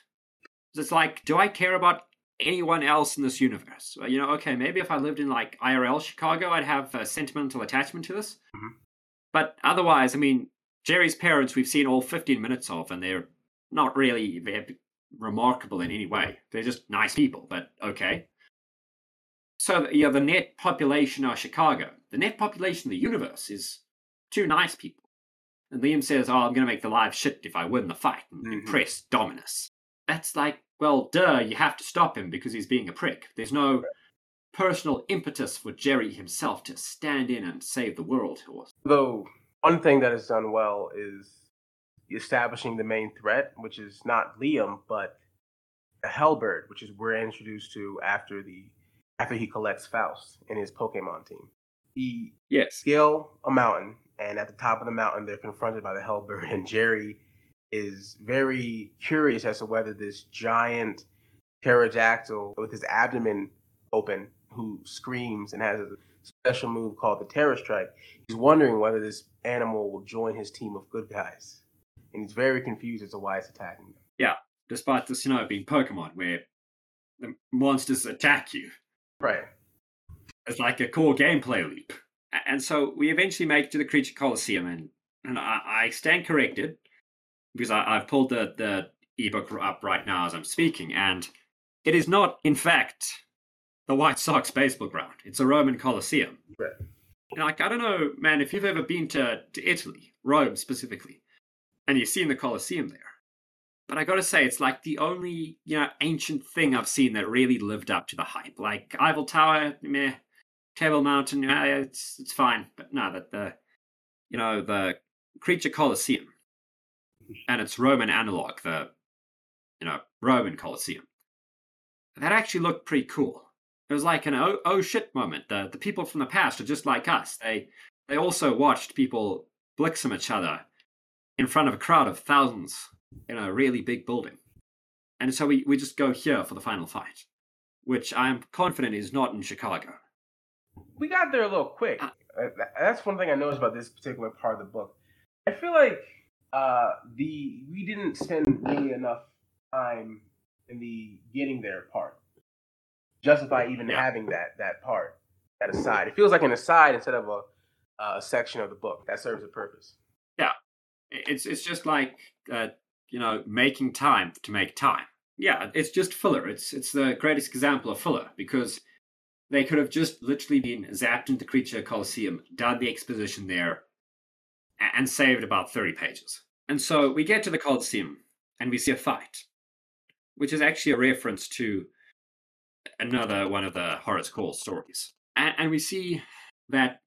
it's like do i care about anyone else in this universe you know okay maybe if i lived in like irl chicago i'd have a sentimental attachment to this mm-hmm. but otherwise i mean jerry's parents we've seen all 15 minutes of and they're not really they're remarkable in any way they're just nice people but okay so yeah the net population of chicago the net population of the universe is two nice people. And Liam says, Oh, I'm going to make the live shit if I win the fight and mm-hmm. impress Dominus. That's like, well, duh, you have to stop him because he's being a prick. There's no personal impetus for Jerry himself to stand in and save the world. Though, one thing that is done well is establishing the main threat, which is not Liam, but the Hellbird, which is we're introduced to after the after he collects Faust in his Pokemon team. He yes. scale a mountain and at the top of the mountain they're confronted by the Hellbird, and Jerry is very curious as to whether this giant pterodactyl with his abdomen open, who screams and has a special move called the Terror Strike, he's wondering whether this animal will join his team of good guys, and he's very confused as to why it's attacking them. Yeah, despite the know, being Pokemon where the monsters attack you. Right. It's like a core gameplay loop and so we eventually make it to the Creature Coliseum, and, and I, I stand corrected because I, have pulled the, the ebook up right now as I'm speaking, and it is not, in fact, the White Sox baseball ground. It's a Roman Coliseum. Right. And like, I don't know, man, if you've ever been to, to Italy, Rome specifically, and you've seen the Coliseum there, but I gotta say, it's like the only, you know, ancient thing I've seen that really lived up to the hype. Like Eiffel Tower, meh. Table Mountain, yeah, it's it's fine. But no, that the you know the Creature Colosseum and its Roman analog, the you know Roman Colosseum, that actually looked pretty cool. It was like an oh, oh shit moment. The the people from the past are just like us. They they also watched people bliksem each other in front of a crowd of thousands in a really big building. And so we, we just go here for the final fight, which I'm confident is not in Chicago we got there a little quick. Uh, uh That's one thing I noticed about this particular part of the book. I feel like uh, the we didn't spend really enough time in the getting there part, justify even having that that part. that aside. It feels like an aside instead of a, a section of the book that serves a purpose. Yeah, it's it's just like uh, you know making time to make time. Yeah, it's just filler. It's it's the greatest example of filler because they could have just literally been zapped into creature coliseum, done the exposition there, and saved about thirty pages. And so we get to the coliseum and we see a fight, which is actually a reference to another one of the Horror's Call stories. And, and we see that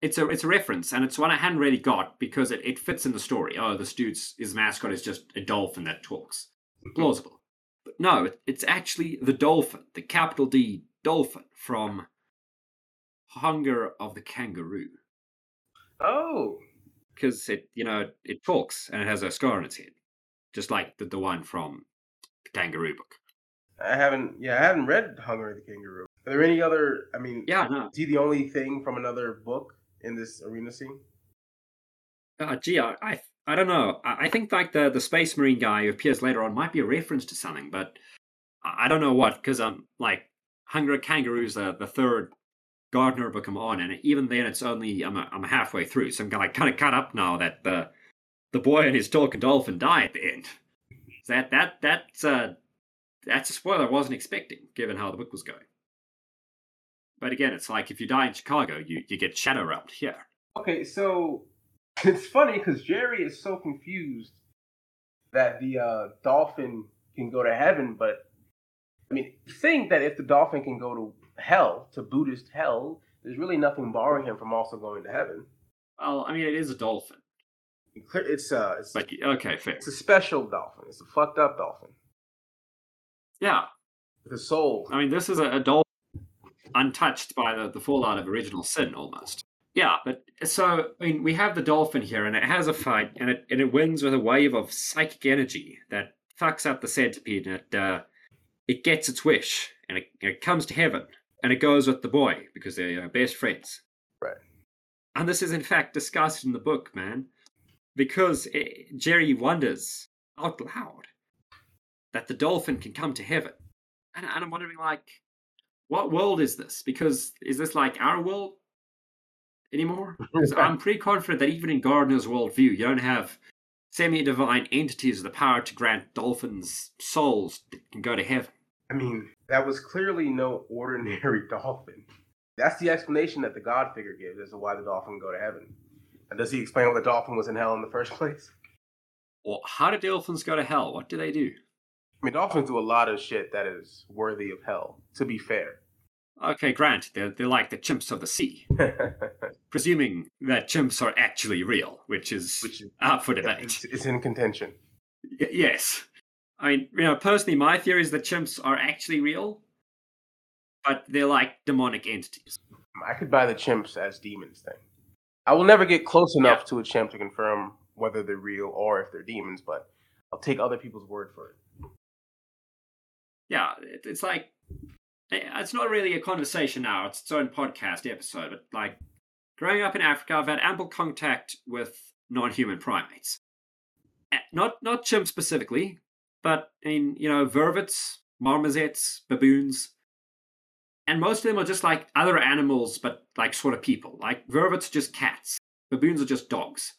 it's a it's a reference, and it's one I hadn't really got because it, it fits in the story. Oh, this dude's his mascot is just a dolphin that talks. Mm-hmm. Plausible. But no, it, it's actually the dolphin, the capital D dolphin from Hunger of the Kangaroo. Oh. Because it, you know, it talks and it has a scar on its head, just like the, the one from the Kangaroo book. I haven't, yeah, I haven't read Hunger of the Kangaroo. Are there any other? I mean, yeah, no. Is he the only thing from another book in this arena scene? Uh, gee, I, I, I don't know. I, I think like the the Space Marine guy who appears later on might be a reference to something, but I, I don't know what because I'm like Hunger of Kangaroos, the the third Gardner book I'm on, and even then it's only I'm I'm halfway through, so I'm like kind of cut up now that the the boy and his talking dolphin die at the end. That that that's uh that's a spoiler I wasn't expecting, given how the book was going. But again, it's like if you die in Chicago, you, you get shadow realmed here. Okay, so <laughs> it's funny because Jerry is so confused that the uh, dolphin can go to heaven, but I mean, think that if the dolphin can go to hell, to Buddhist hell, there's really nothing barring him from also going to heaven. Well, I mean, it is a dolphin. It's uh, it's, but okay, fair. It's a special dolphin. It's a fucked up dolphin. Yeah, with a soul. I mean, this is a, a dolphin untouched by the, the fallout of original sin almost. Yeah, but so I mean, we have the dolphin here, and it has a fight, and it and it wins with a wave of psychic energy that fucks up the centipede, and it uh, it gets its wish, and it, and it comes to heaven, and it goes with the boy because they're uh, best friends. Right. And this is in fact discussed in the book, man, because it, Jerry wonders out loud that the dolphin can come to heaven, and, and I'm wondering like what world is this? Because is this like our world anymore? <laughs> Because I'm pretty confident that even in Gardner's worldview, you don't have semi-divine entities with the power to grant dolphins souls that can go to heaven. I mean, that was clearly no <laughs> ordinary dolphin. That's the explanation that the God figure gives as to why the dolphin go to heaven. And does he explain why the dolphin was in hell in the first <laughs> place? Well, how do dolphins go to hell? What do they do? I mean, dolphins do a lot of shit that is worthy of hell, to be fair. Okay, grant, they're, they're like the chimps of the sea. <laughs> Presuming that chimps are actually real, which is, which is up for debate. It's, it's in contention. Y- yes. I mean, you know, personally, my theory is that chimps are actually real, but they're like demonic entities. I could buy the chimps as demons thing. I will never get close enough yeah. to a chimp to confirm whether they're real or if they're demons, but I'll take other people's word for it yeah, it's like eh, it's not really a conversation now. It's its own podcast episode. But like growing up in Africa, I've had ample contact with non-human primates. Eh, not not chimps specifically, but in you know vervets, marmosets, baboons, and most of them are just like other animals, but like sort of people. Like vervets are just cats. Baboons are just dogs.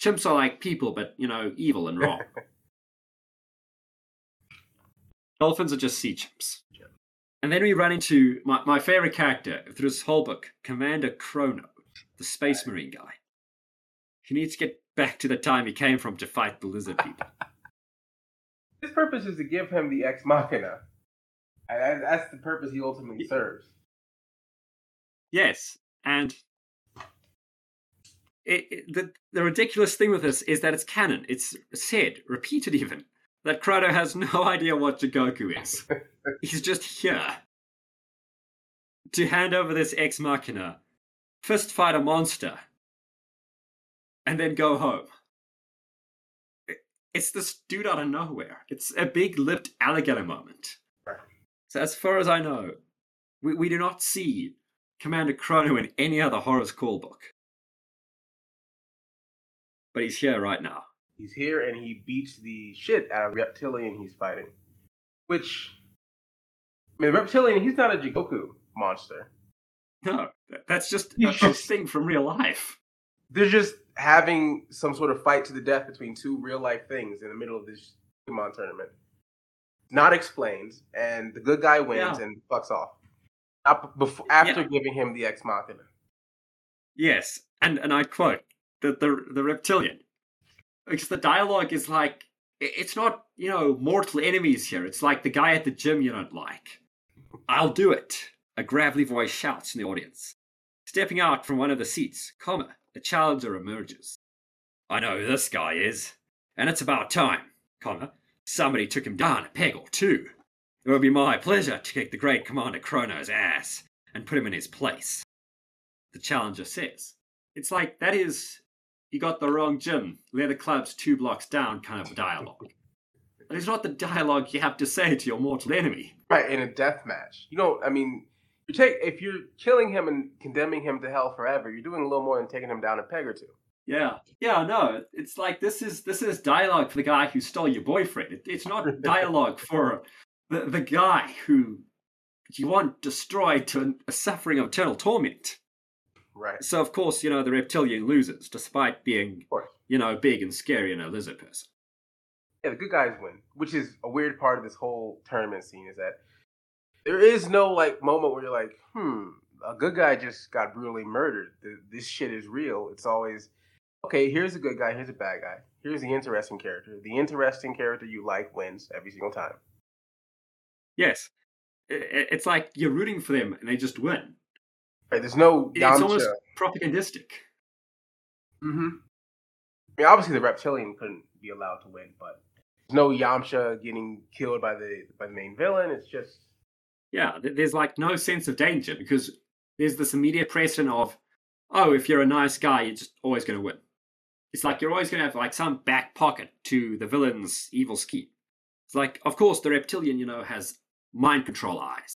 Chimps are like people, but you know, evil and wrong. <laughs> Dolphins are just sea chimps. And then we run into my, my favorite character through this whole book, Commander Chrono, the space marine guy. He needs to get back to the time he came from to fight the lizard people. <laughs> His purpose is to give him the ex machina. And that's the purpose he ultimately serves. Yes, and it, it, the the ridiculous thing with this is that it's canon. It's said, repeated even, that Chrono has no <laughs> idea what Jigoku is. <laughs> He's just here to hand over this ex machina, fist fight a monster, and then go home. It's this dude out of nowhere. It's a big lipped alligator moment. So, as far as I know, we, we do not see Commander Chrono in any other Horror's Call book. But he's here right now. He's here and he beats the shit out of Reptilian he's fighting. Which, I mean, Reptilian, he's not a Jigoku monster. No, that's just a, a thing from real life. They're just having some sort of fight to the death between two real life things in the middle of this Pokemon tournament. Not explained, and the good guy wins Yeah. and fucks off. Up before, after Yeah. giving him the Ex Machina. Yes, and and I quote the the the reptilian, because the dialogue is like it's not you know mortal enemies here. It's like the guy at the gym you don't like. I'll do it. A gravelly voice shouts in the audience. Stepping out from one of the seats, comma, a challenger emerges. I know who this guy is, and it's about time. Somebody took him down a peg or two. It would be my pleasure to kick the great Commander Chrono's ass and put him in his place the challenger says. It's like that is you got the wrong gym, leather clubs two blocks down kind of dialogue. it's not the dialogue you have to say to your mortal enemy. Right, in a death match. You know, I mean, you take if you're killing him and condemning him to hell forever, you're doing a little more than taking him down a peg or two. Yeah, yeah, no. It's like this is this is dialogue for the guy who stole your boyfriend. It, it's not <laughs> dialogue for the the guy who you want destroyed to a suffering of eternal torment. Right. So of course, you know the reptilian loses, despite being you know big and scary and a lizard person. Yeah, the good guys win, which is a weird part of this whole tournament scene is that there is no like moment where you're like, hmm, a good guy just got brutally murdered. This shit is real. It's always okay. Here's a good guy. Here's a bad guy. Here's the interesting character. The interesting character you like wins every single time. Yes. It's like you're rooting for them and they just win. Right? There's no It's almost propagandistic. hmm I mean, obviously the reptilian couldn't be allowed to win, but there's no Yamcha getting killed by the by the main villain. It's just Yeah, there's like no sense of danger because there's this immediate precedent of, oh, if you're a nice guy, you're just always going to win. It's like you're always going to have like some back pocket to the villain's evil scheme. It's like, of course, the reptilian, you know, has mind control eyes.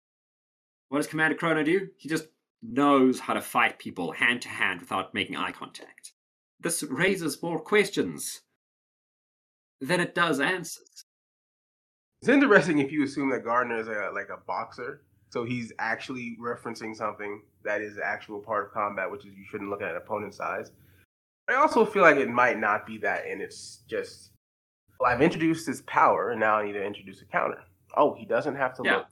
What does Commander Chrono do? He just knows how to fight people hand to hand without making eye contact. This raises more questions than it does answers. It's interesting if you assume that Gardner is a, like a boxer, so he's actually referencing something that is the actual part of combat, which is you shouldn't look at an opponent's size. I also feel like it might not be that, and it's just, well, I've introduced his power, and now I need to introduce a counter. Oh, he doesn't have to Yeah. look.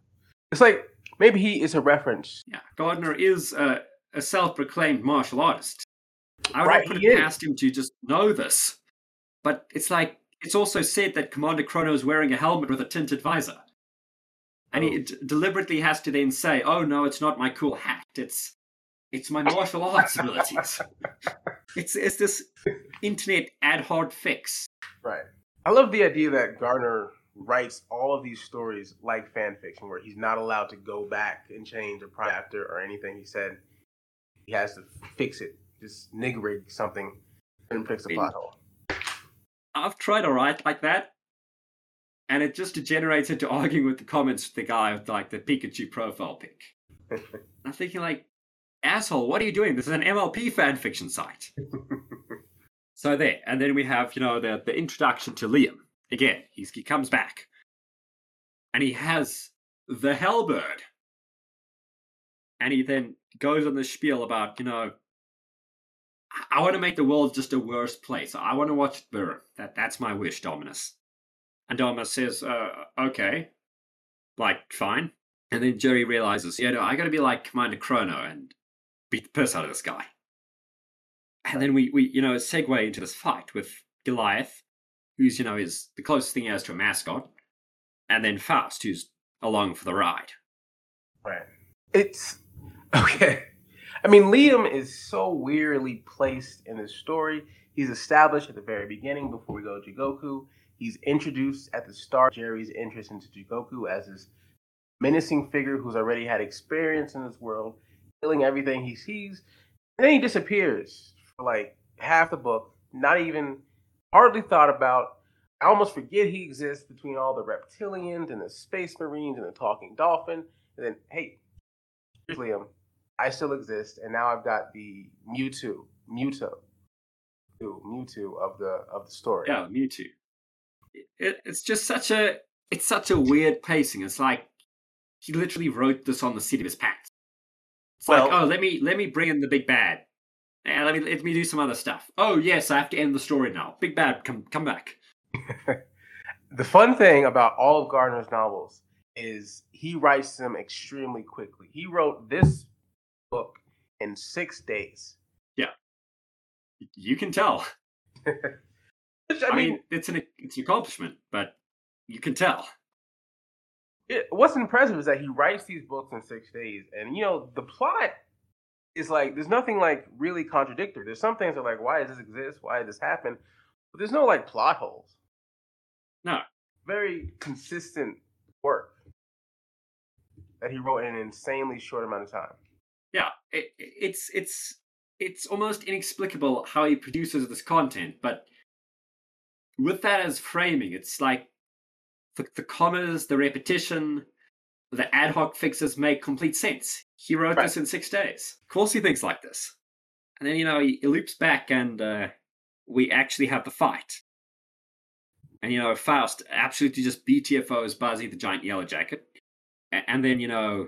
It's like maybe he is a reference. Yeah, Gardner is a, a self-proclaimed martial artist. I would Right, not put he it is. past him to just know this. But it's like it's also said that Commander Chrono is wearing a helmet with a tinted visor, and he Oh. d- deliberately has to then say, "Oh no, it's not my cool hat. It's it's my martial arts abilities." <laughs> It's it's this internet ad hoc fix. Right. I love the idea that Gardner writes all of these stories like fan fiction, where he's not allowed to go back and change a chapter or anything he said. He has to fix it, just nigrig something and fix a plot hole. I've tried to write like that, and it just degenerates into <laughs> arguing with the comments the guy with like the Pikachu profile pic. <laughs> I'm thinking like, asshole, what are you doing? This is an MLP fan fiction site. <laughs> so there, and then we have you know the the introduction to Liam again. He's, he comes back, and he has the Hellbird, and he then goes on the spiel about you know. I- want to make the world just a worse place. I want to watch it burn. That that's my wish, Dominus. And Dominus says, uh, "Okay, like fine." And then Jerry realizes, yeah, no, I got to be like Commander Chrono and beat the piss out of this guy. And then we, we, you know, segue into this fight with Goliath, who's, you know, is the closest thing he has to a mascot, and then Faust, who's along for the ride. Right. It's okay. I mean, Liam is so weirdly placed in this story. He's established at the very beginning before we go to Jigoku. He's introduced at the start Jerry's interest into Jigoku as this menacing figure who's already had experience in this world, killing everything he sees. And then he disappears for like half the book, not even hardly thought about. I almost forget he exists between all the reptilians and the space marines and the talking dolphin. And then, hey, Liam. I still exist, and now I've got the Mewtwo, Mewtwo, Mewtwo, Mewtwo of the of the story. Yeah, Mewtwo. It, it's just such a, it's such a weird pacing. It's like he literally wrote this on the seat of his pants. It's well, like, oh, let me let me bring in the big bad. And let me let me do some other stuff. Oh yes, I have to end the story now. Big bad, come come back. <laughs> the fun thing about all of Gardner's novels is he writes them extremely quickly. He wrote this book in six days. Yeah, you can tell. <laughs> I, I mean, mean, it's an it's an accomplishment, but you can tell. It, what's impressive is that he writes these books in six days, and you know the plot is like there's nothing like really contradictory. There's some things that are like, why does this exist? Why did this happen? But there's no like plot holes. No, very consistent work that he wrote in an insanely short amount of time. Yeah, it, it's it's it's almost inexplicable how he produces this content, but with that as framing, it's like the, the commas, the repetition, the ad hoc fixes make complete sense. He wrote right. this in six days. Of course, he thinks like this. And then, you know, he, he loops back and uh, we actually have the fight. And, you know, Faust absolutely just BTFOs Buzzy the giant yellow jacket. And, and then, you know,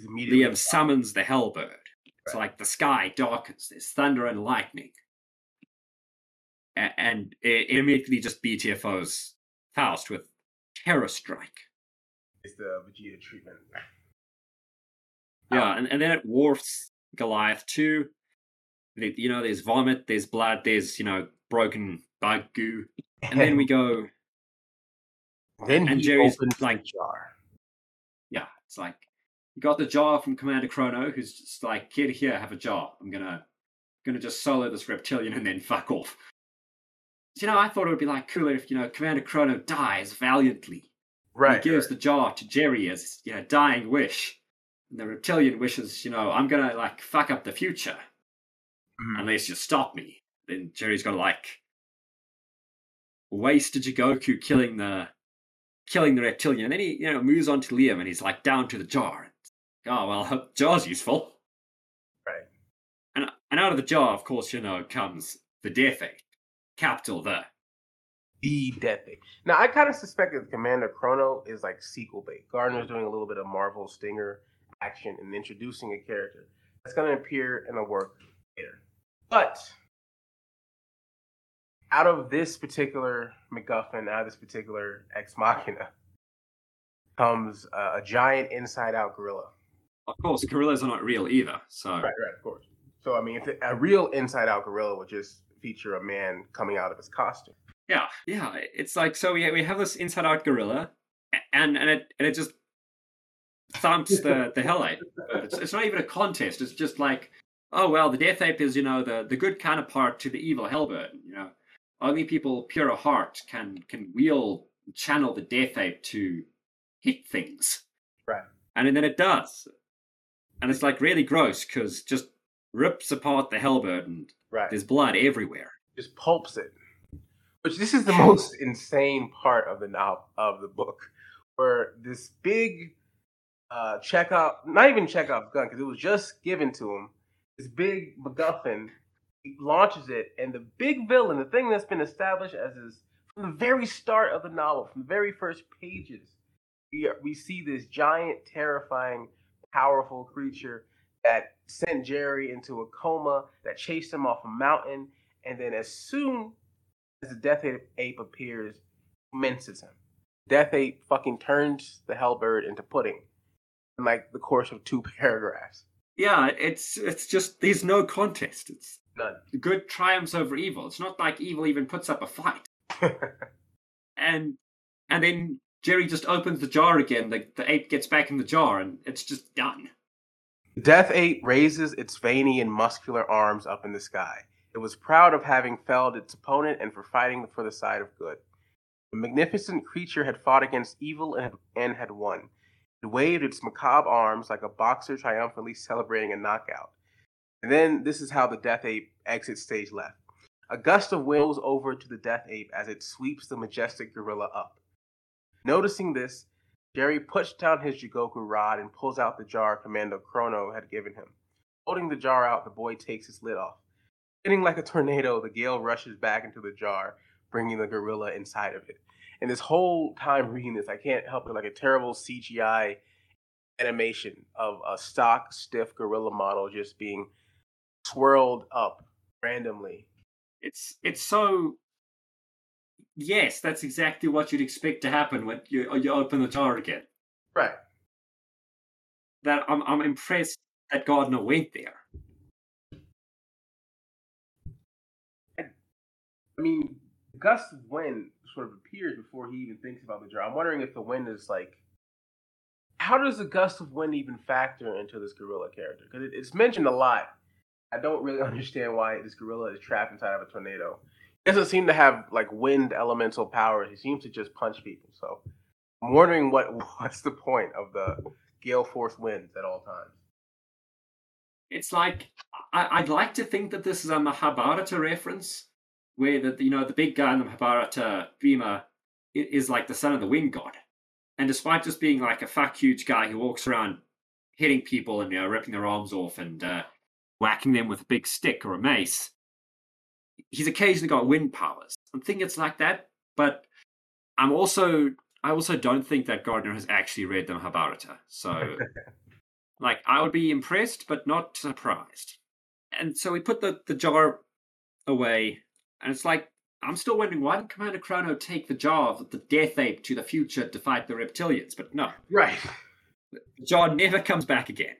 Liam summons the Hellbird. Right. It's like the sky darkens, there's thunder and lightning and it immediately just BTFOs Faust with Terror Strike. It's the Vegeta treatment. Yeah, and, and then it warps Goliath too. You know, there's vomit, there's blood, there's, you know, broken bug goo. And then we <laughs> go. Then and Jerry's like jar. Yeah, it's like you got the jar from Commander Chrono, who's just like, kid, here, have a jar. I'm gonna gonna just solo this reptilian and then fuck off you know, I thought it would be like cooler if you know Commander Chrono dies valiantly. Right. He gives the jar to Jerry as you know dying wish, and the reptilian wishes, you know, I'm gonna like fuck up the future mm. unless you stop me. Then Jerry's gonna like waste a Jigoku killing the killing the reptilian, and then he you know moves on to Liam, and he's like down to the jar. Oh well, <laughs> jar's useful. Right. And and out of the jar, of course, you know, comes the Death Ape capital the. The Death Ape. Now, I kind of suspect that Commander Chrono is like sequel bait. Gardner's doing a little bit of Marvel Stinger action and introducing a character that's going to appear in a work later. But out of this particular MacGuffin, out of this particular Ex Machina, comes uh, a giant inside out gorilla. Of course, gorillas are not real either. So right, right, of course. So I mean, if a real inside out gorilla would just feature a man coming out of his costume. Yeah, yeah. It's like so we we have this inside out gorilla, and and it and it just thumps the the hell out. It's, it's not even a contest. It's just like, oh well, the death ape is you know the the good counterpart to the evil hellbird. You know, only people pure of heart can can wield channel the death ape to hit things. Right. And then it does, and it's like really gross because just rips apart the hellbird and Right. There's blood everywhere. Just pulps it. Which this is the most insane part of the novel of the book, where this big uh Chekhov, not even Chekhov's gun, because it was just given to him. This big MacGuffin he launches it, and the big villain, the thing that's been established as is from the very start of the novel, from the very first pages, we, are, we see this giant, terrifying, powerful creature that sent Jerry into a coma, that chased him off a mountain, and then as soon as the Death Ape appears, minces him. Death Ape fucking turns the Hellbird into pudding in like the course of two <laughs> paragraphs. Yeah, it's it's just there's no contest. It's none. Good triumphs over evil. It's not like evil even puts up a fight. <laughs> and and then Jerry just opens the jar again. The the ape gets back in the jar, and it's just done. Death Ape raises its veiny and muscular arms up in the sky. It was proud of having felled its opponent and for fighting for the side of good. The magnificent creature had fought against evil and, and had won. It waved its macabre arms like a boxer triumphantly celebrating a knockout. And then this is how the Death Ape exits stage left. A gust of wind blows over to the Death Ape as it sweeps the majestic gorilla up. Noticing this, Jerry puts down his Jigoku rod and pulls out the jar Commando Chrono had given him. Holding the jar out, the boy takes its lid off. Hitting like a tornado, the gale rushes back into the jar, bringing the gorilla inside of it. And this whole time reading this, I can't help but like a terrible CGI animation of a stock stiff gorilla model just being swirled up randomly. It's it's so yes, that's exactly what you'd expect to happen when you you open the jar again. Right. That I'm I'm impressed that Gardner went there. I mean, gust of wind sort of appears before he even thinks about the jar. I'm wondering if the wind is like, how does the gust of wind even factor into this gorilla character? Because it, it's mentioned a lot. I don't really <laughs> understand why this gorilla is trapped inside of a tornado. Doesn't seem to have like wind elemental powers. He seems to just punch people. So I'm wondering what <laughs> what's the point of the gale force winds at all times. It's like I, would like to think that this is a Mahabharata reference, where the you know the big guy in the Mahabharata, Bhima, is like the son of the wind god, and despite just being like a fuck huge guy who walks around hitting people and you know ripping their arms off and uh, whacking them with a big stick or a mace, he's occasionally got wind powers. I'm thinking it's like that, but I'm also I also don't think that Gardner has actually read the Mahabharata, so. <laughs> Like I would be impressed, but not surprised. And so we put the, the jar away, and it's like I'm still wondering why did Commander Chrono take the jar of the Death Ape to the future to fight the reptilians? But no, right. The jar never comes back again.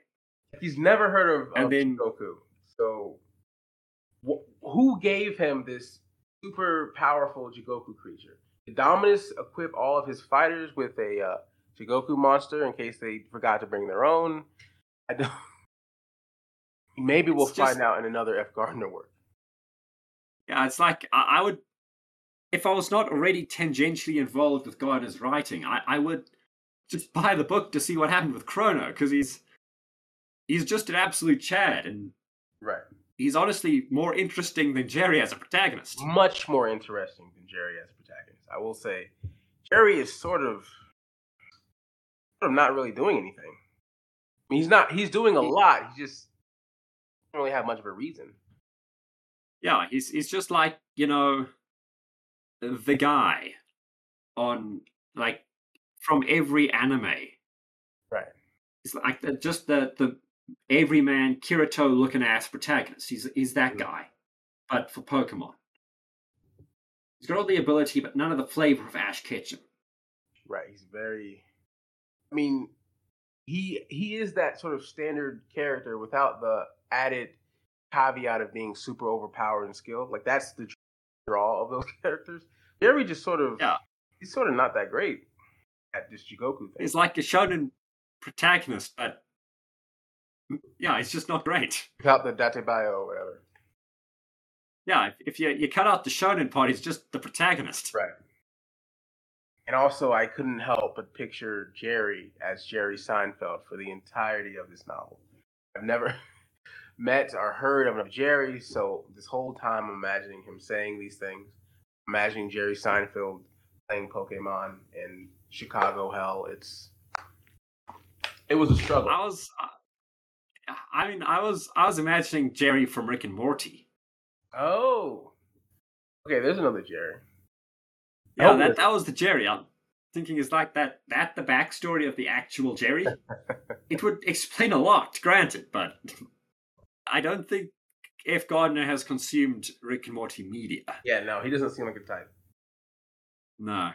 He's never heard of, and of then, Goku. So, wh- who gave him this super powerful Jigoku creature? Did Dominus equip all of his fighters with a uh, Jigoku monster in case they forgot to bring their own? I don't. <laughs> Maybe we'll just, find out in another F. Gardner work. Yeah, it's like I, I, would, if I was not already tangentially involved with Gardner's writing, I, I would just <laughs> buy the book to see what happened with Chrono because he's he's just an absolute Chad, and right, he's honestly more interesting than Jerry as a protagonist. Much more interesting than Jerry as a protagonist. I will say, Jerry is sort of sort of not really doing anything he's not. He's doing a lot. He just doesn't really have much of a reason. Yeah, he's he's just like you know the guy on like from every anime. Right. It's like the, just the the everyman Kirito looking ass protagonist. He's he's that mm-hmm. guy, but for Pokemon. He's got all the ability, but none of the flavor of Ash Ketchum. Right. He's very. I mean, he he is that sort of standard character without the added caveat of being super overpowered and skilled. Like that's the draw of those <laughs> characters. Jerry just sort of yeah. he's sort of not that great at this Jigoku thing. He's like a shonen protagonist, but yeah, it's just not great. <laughs> Without the Dattebayo or whatever. Yeah, if, if you you cut out the shonen part, he's just the protagonist. Right. And also, I couldn't help but picture Jerry as Jerry Seinfeld for the entirety of this novel. I've never <laughs> met or heard of Jerry, so this whole time I'm imagining him saying these things, imagining Jerry Seinfeld playing Pokemon in Chicago hell. It's it was a struggle. I was, I mean, I was, I was imagining Jerry from Rick and Morty. Oh, okay. There's another Jerry. Yeah, oh. that, that was the Jerry. I'm thinking is like that that the backstory of the actual Jerry? <laughs> it would explain a lot, granted, but I don't think F. Gardner has consumed Rick and Morty media. Yeah, no, he doesn't seem like a type. No.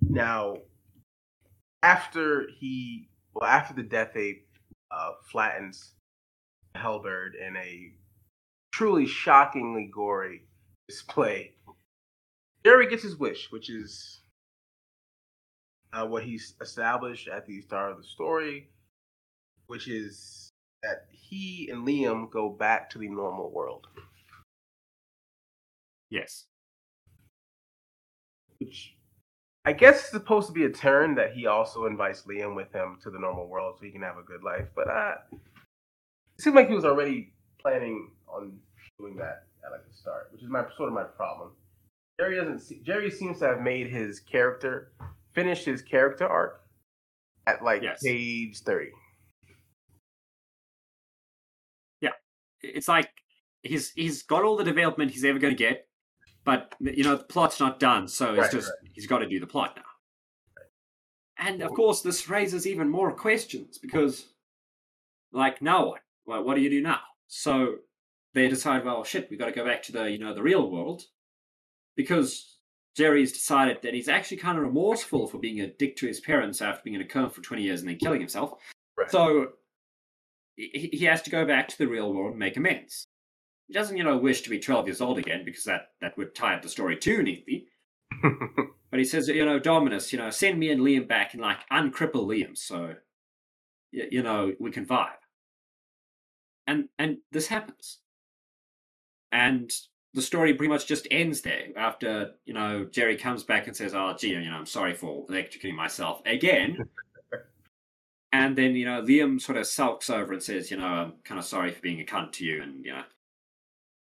Now, after he, well, after the Death Ape uh, flattens Hellbird in a truly shockingly gory display Jerry gets his wish, which is uh, what he's established at the start of the story, which is that he and Liam go back to the normal world. Yes. Which I guess it's supposed to be a turn that he also invites Liam with him to the normal world so he can have a good life. But uh, it seemed like he was already planning on doing that at like the start, which is my sort of my problem. Jerry doesn't. See, Jerry seems to have made his character finish his character arc at like yes. page thirty. Yeah, it's like he's he's got all the development he's ever going to get, but you know the plot's not done, so it's right, just right. he's got to do the plot now. And of course, this raises even more questions because, like, now what? Well, what do you do now? So they decide, well, shit, we got to go back to the you know the real world because Jerry's decided that he's actually kind of remorseful for being a dick to his parents after being in a coma for 20 years and then killing himself. Right. So he has to go back to the real world and make amends. He doesn't, you know, wish to be 12 years old again because that, that would tie up the story too neatly. <laughs> But he says, you know, Dominus, you know, send me and Liam back and like uncripple Liam so, y- you know, we can vibe. And and this happens. And the story pretty much just ends there after, you know, Jerry comes back and says, oh, gee, you know, I'm sorry for electrocuting myself again. <laughs> and then, you know, Liam sort of sulks over and says, you know, I'm kind of sorry for being a cunt to you. And, you know,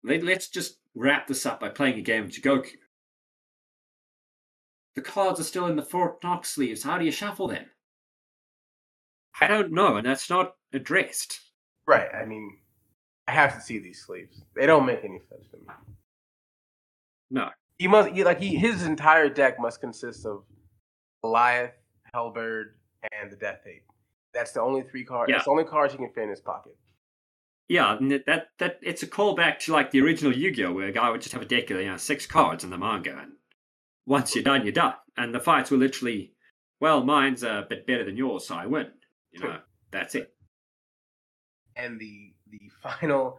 let, let's just wrap this up by playing a game of Jigoku. The cards are still in the Fort Knox sleeves. How do you shuffle them? I don't know, and that's not addressed. right. I mean, I have to see these sleeves. They don't make any sense to me. No. He must he, like he his entire deck must consist of Goliath, Hellbird, and the Death Ape. That's the only three cards. Yeah. That's the only cards he can fit in his pocket. Yeah, that that it's a callback to like the original Yu-Gi-Oh, where a guy would just have a deck of you know six cards in the manga, and once you're done, you're done. And the fights were literally, well, mine's a bit better than yours, so I win. You know, that's it. And the the final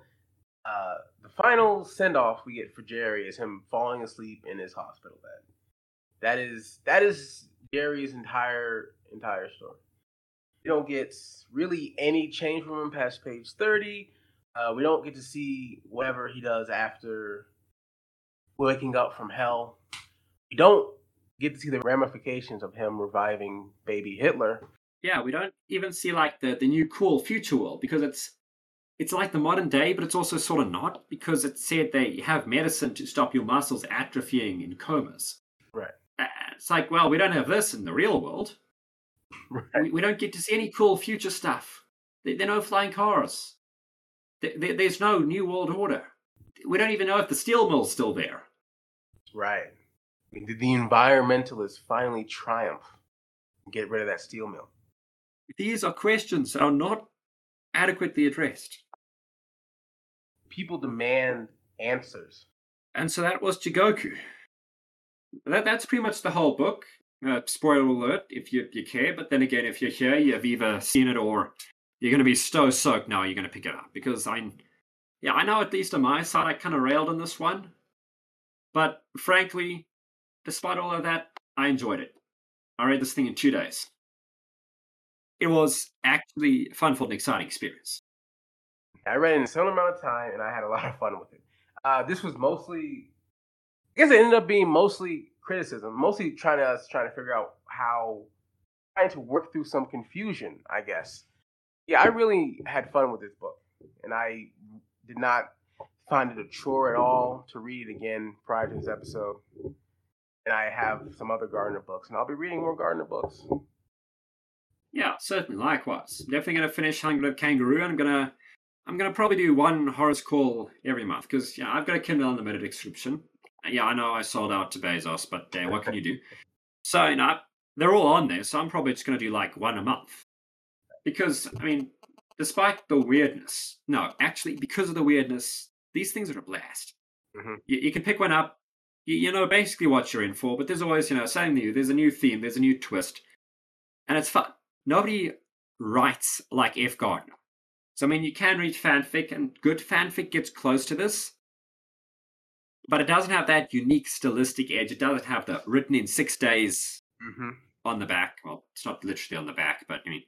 uh the final send off we get for Jerry is him falling asleep in his hospital bed. That is that is Jerry's entire entire story. You don't get really any change from him past page thirty. Uh, we don't get to see whatever he does after waking up from hell. We don't get to see the ramifications of him reviving baby Hitler. Yeah, we don't even see like the the new cool future world because it's it's like the modern day, but it's also sort of not because it said they have medicine to stop your muscles atrophying in comas. Right. Uh, It's like, well, we don't have this in the real world. <laughs> Right. We, we don't get to see any cool future stuff. There, there are no flying cars. There, there- there's no new world order. We don't even know if the steel mill's still there. Right. I mean, did the environmentalists finally triumph and get rid of that steel mill? These are questions that are not adequately addressed. People demand answers. And so that was Jigoku. That, that's pretty much the whole book. Uh, spoiler alert if you, you care, but then again, if you're here, you've either seen it or you're going to be so soaked now you're going to pick it up. Because I, yeah, I know at least on my side I kind of railed on this one. But frankly, despite all of that, I enjoyed it. I read this thing in two days. It was actually fun, fun, exciting experience. I read it in a similar amount of time, and I had a lot of fun with it. Uh, this was mostly, I guess, it ended up being mostly criticism, mostly trying to us trying to figure out how, trying to work through some confusion. I guess. Yeah, I really had fun with this book, and I did not find it a chore at all to read it again prior to this episode. And I have some other Gardner books, and I'll be reading more Gardner books. Yeah, certainly. Likewise, definitely going to finish Hungry Little Kangaroo. And I'm gonna, I'm gonna probably do one Horror's Call every month because yeah, I've got a Kindle Unlimited subscription. Yeah, I know I sold out to Bezos, but uh, what can you do? So you know, they're all on there. So I'm probably just going to do like one a month because I mean, despite the weirdness, no, actually, because of the weirdness, these things are a blast. Mhm. You, you can pick one up. You, you know basically what you're in for, but there's always you know something new. There's a new theme. There's a new twist, and it's fun nobody writes like F. Gardner. So, I mean, you can read fanfic, and good fanfic gets close to this, but it doesn't have that unique stylistic edge. It doesn't have the written in six days Mm-hmm. on the back. Well, it's not literally on the back, but I mean,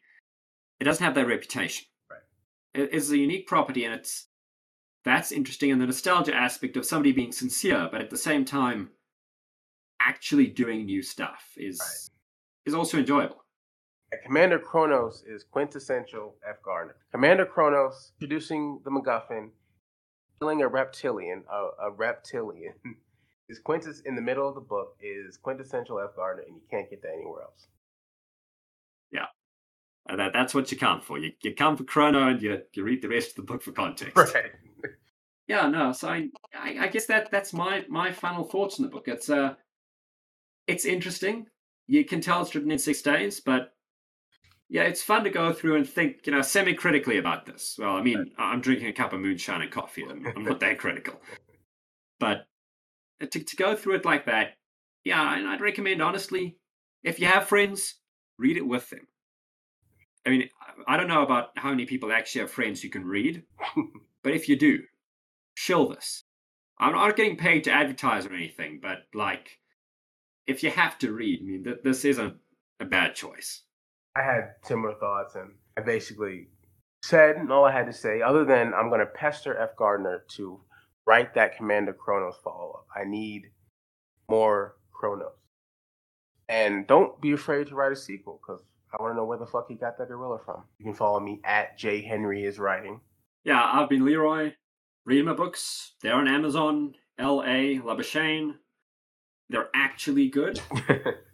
it doesn't have that reputation. Right. It's a unique property, and it's that's interesting. And the nostalgia aspect of somebody being sincere, but at the same time, actually doing new stuff is Right. is also enjoyable. Commander Kronos is quintessential F. Gardner. Commander Kronos introducing the MacGuffin, killing a reptilian, a, a reptilian, <laughs> is quintes in the middle of the book is quintessential F. Gardner, and you can't get that anywhere else. And that, that's what you come for. You, you come for Chrono and you, you read the rest of the book for context. Right. Yeah, no. So I, I, I guess that that's my my final thoughts on the book. It's uh, it's interesting. you can tell it's written in six days, but yeah, it's fun to go through and think, you know, semi-critically about this. Well, I mean, I'm drinking a cup of moonshine and coffee. I'm, I'm not that critical, but to, to go through it like that, yeah, and I'd recommend honestly, if you have friends, read it with them. I mean, I don't know about how many people actually have friends who can read, <laughs> but if you do, shill this. I'm not getting paid to advertise or anything, but like, if you have to read, I mean, th- this isn't a bad choice. I had similar thoughts, and I basically said all I had to say, other than I'm going to pester F. Gardner to write that Commander Kronos follow up. I need more Kronos. And don't be afraid to write a sequel, because I want to know where the fuck he got that gorilla from. You can follow me at J Henry is writing. Yeah, I've been Leroy. Read my books. They're on Amazon, L.A., Labuschagne. They're actually good.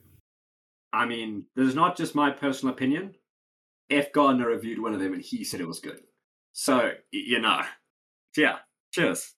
<laughs> I mean, this is not just my personal opinion. F. Gardner reviewed one of them and he said it was good. So, you know. Yeah. Cheers.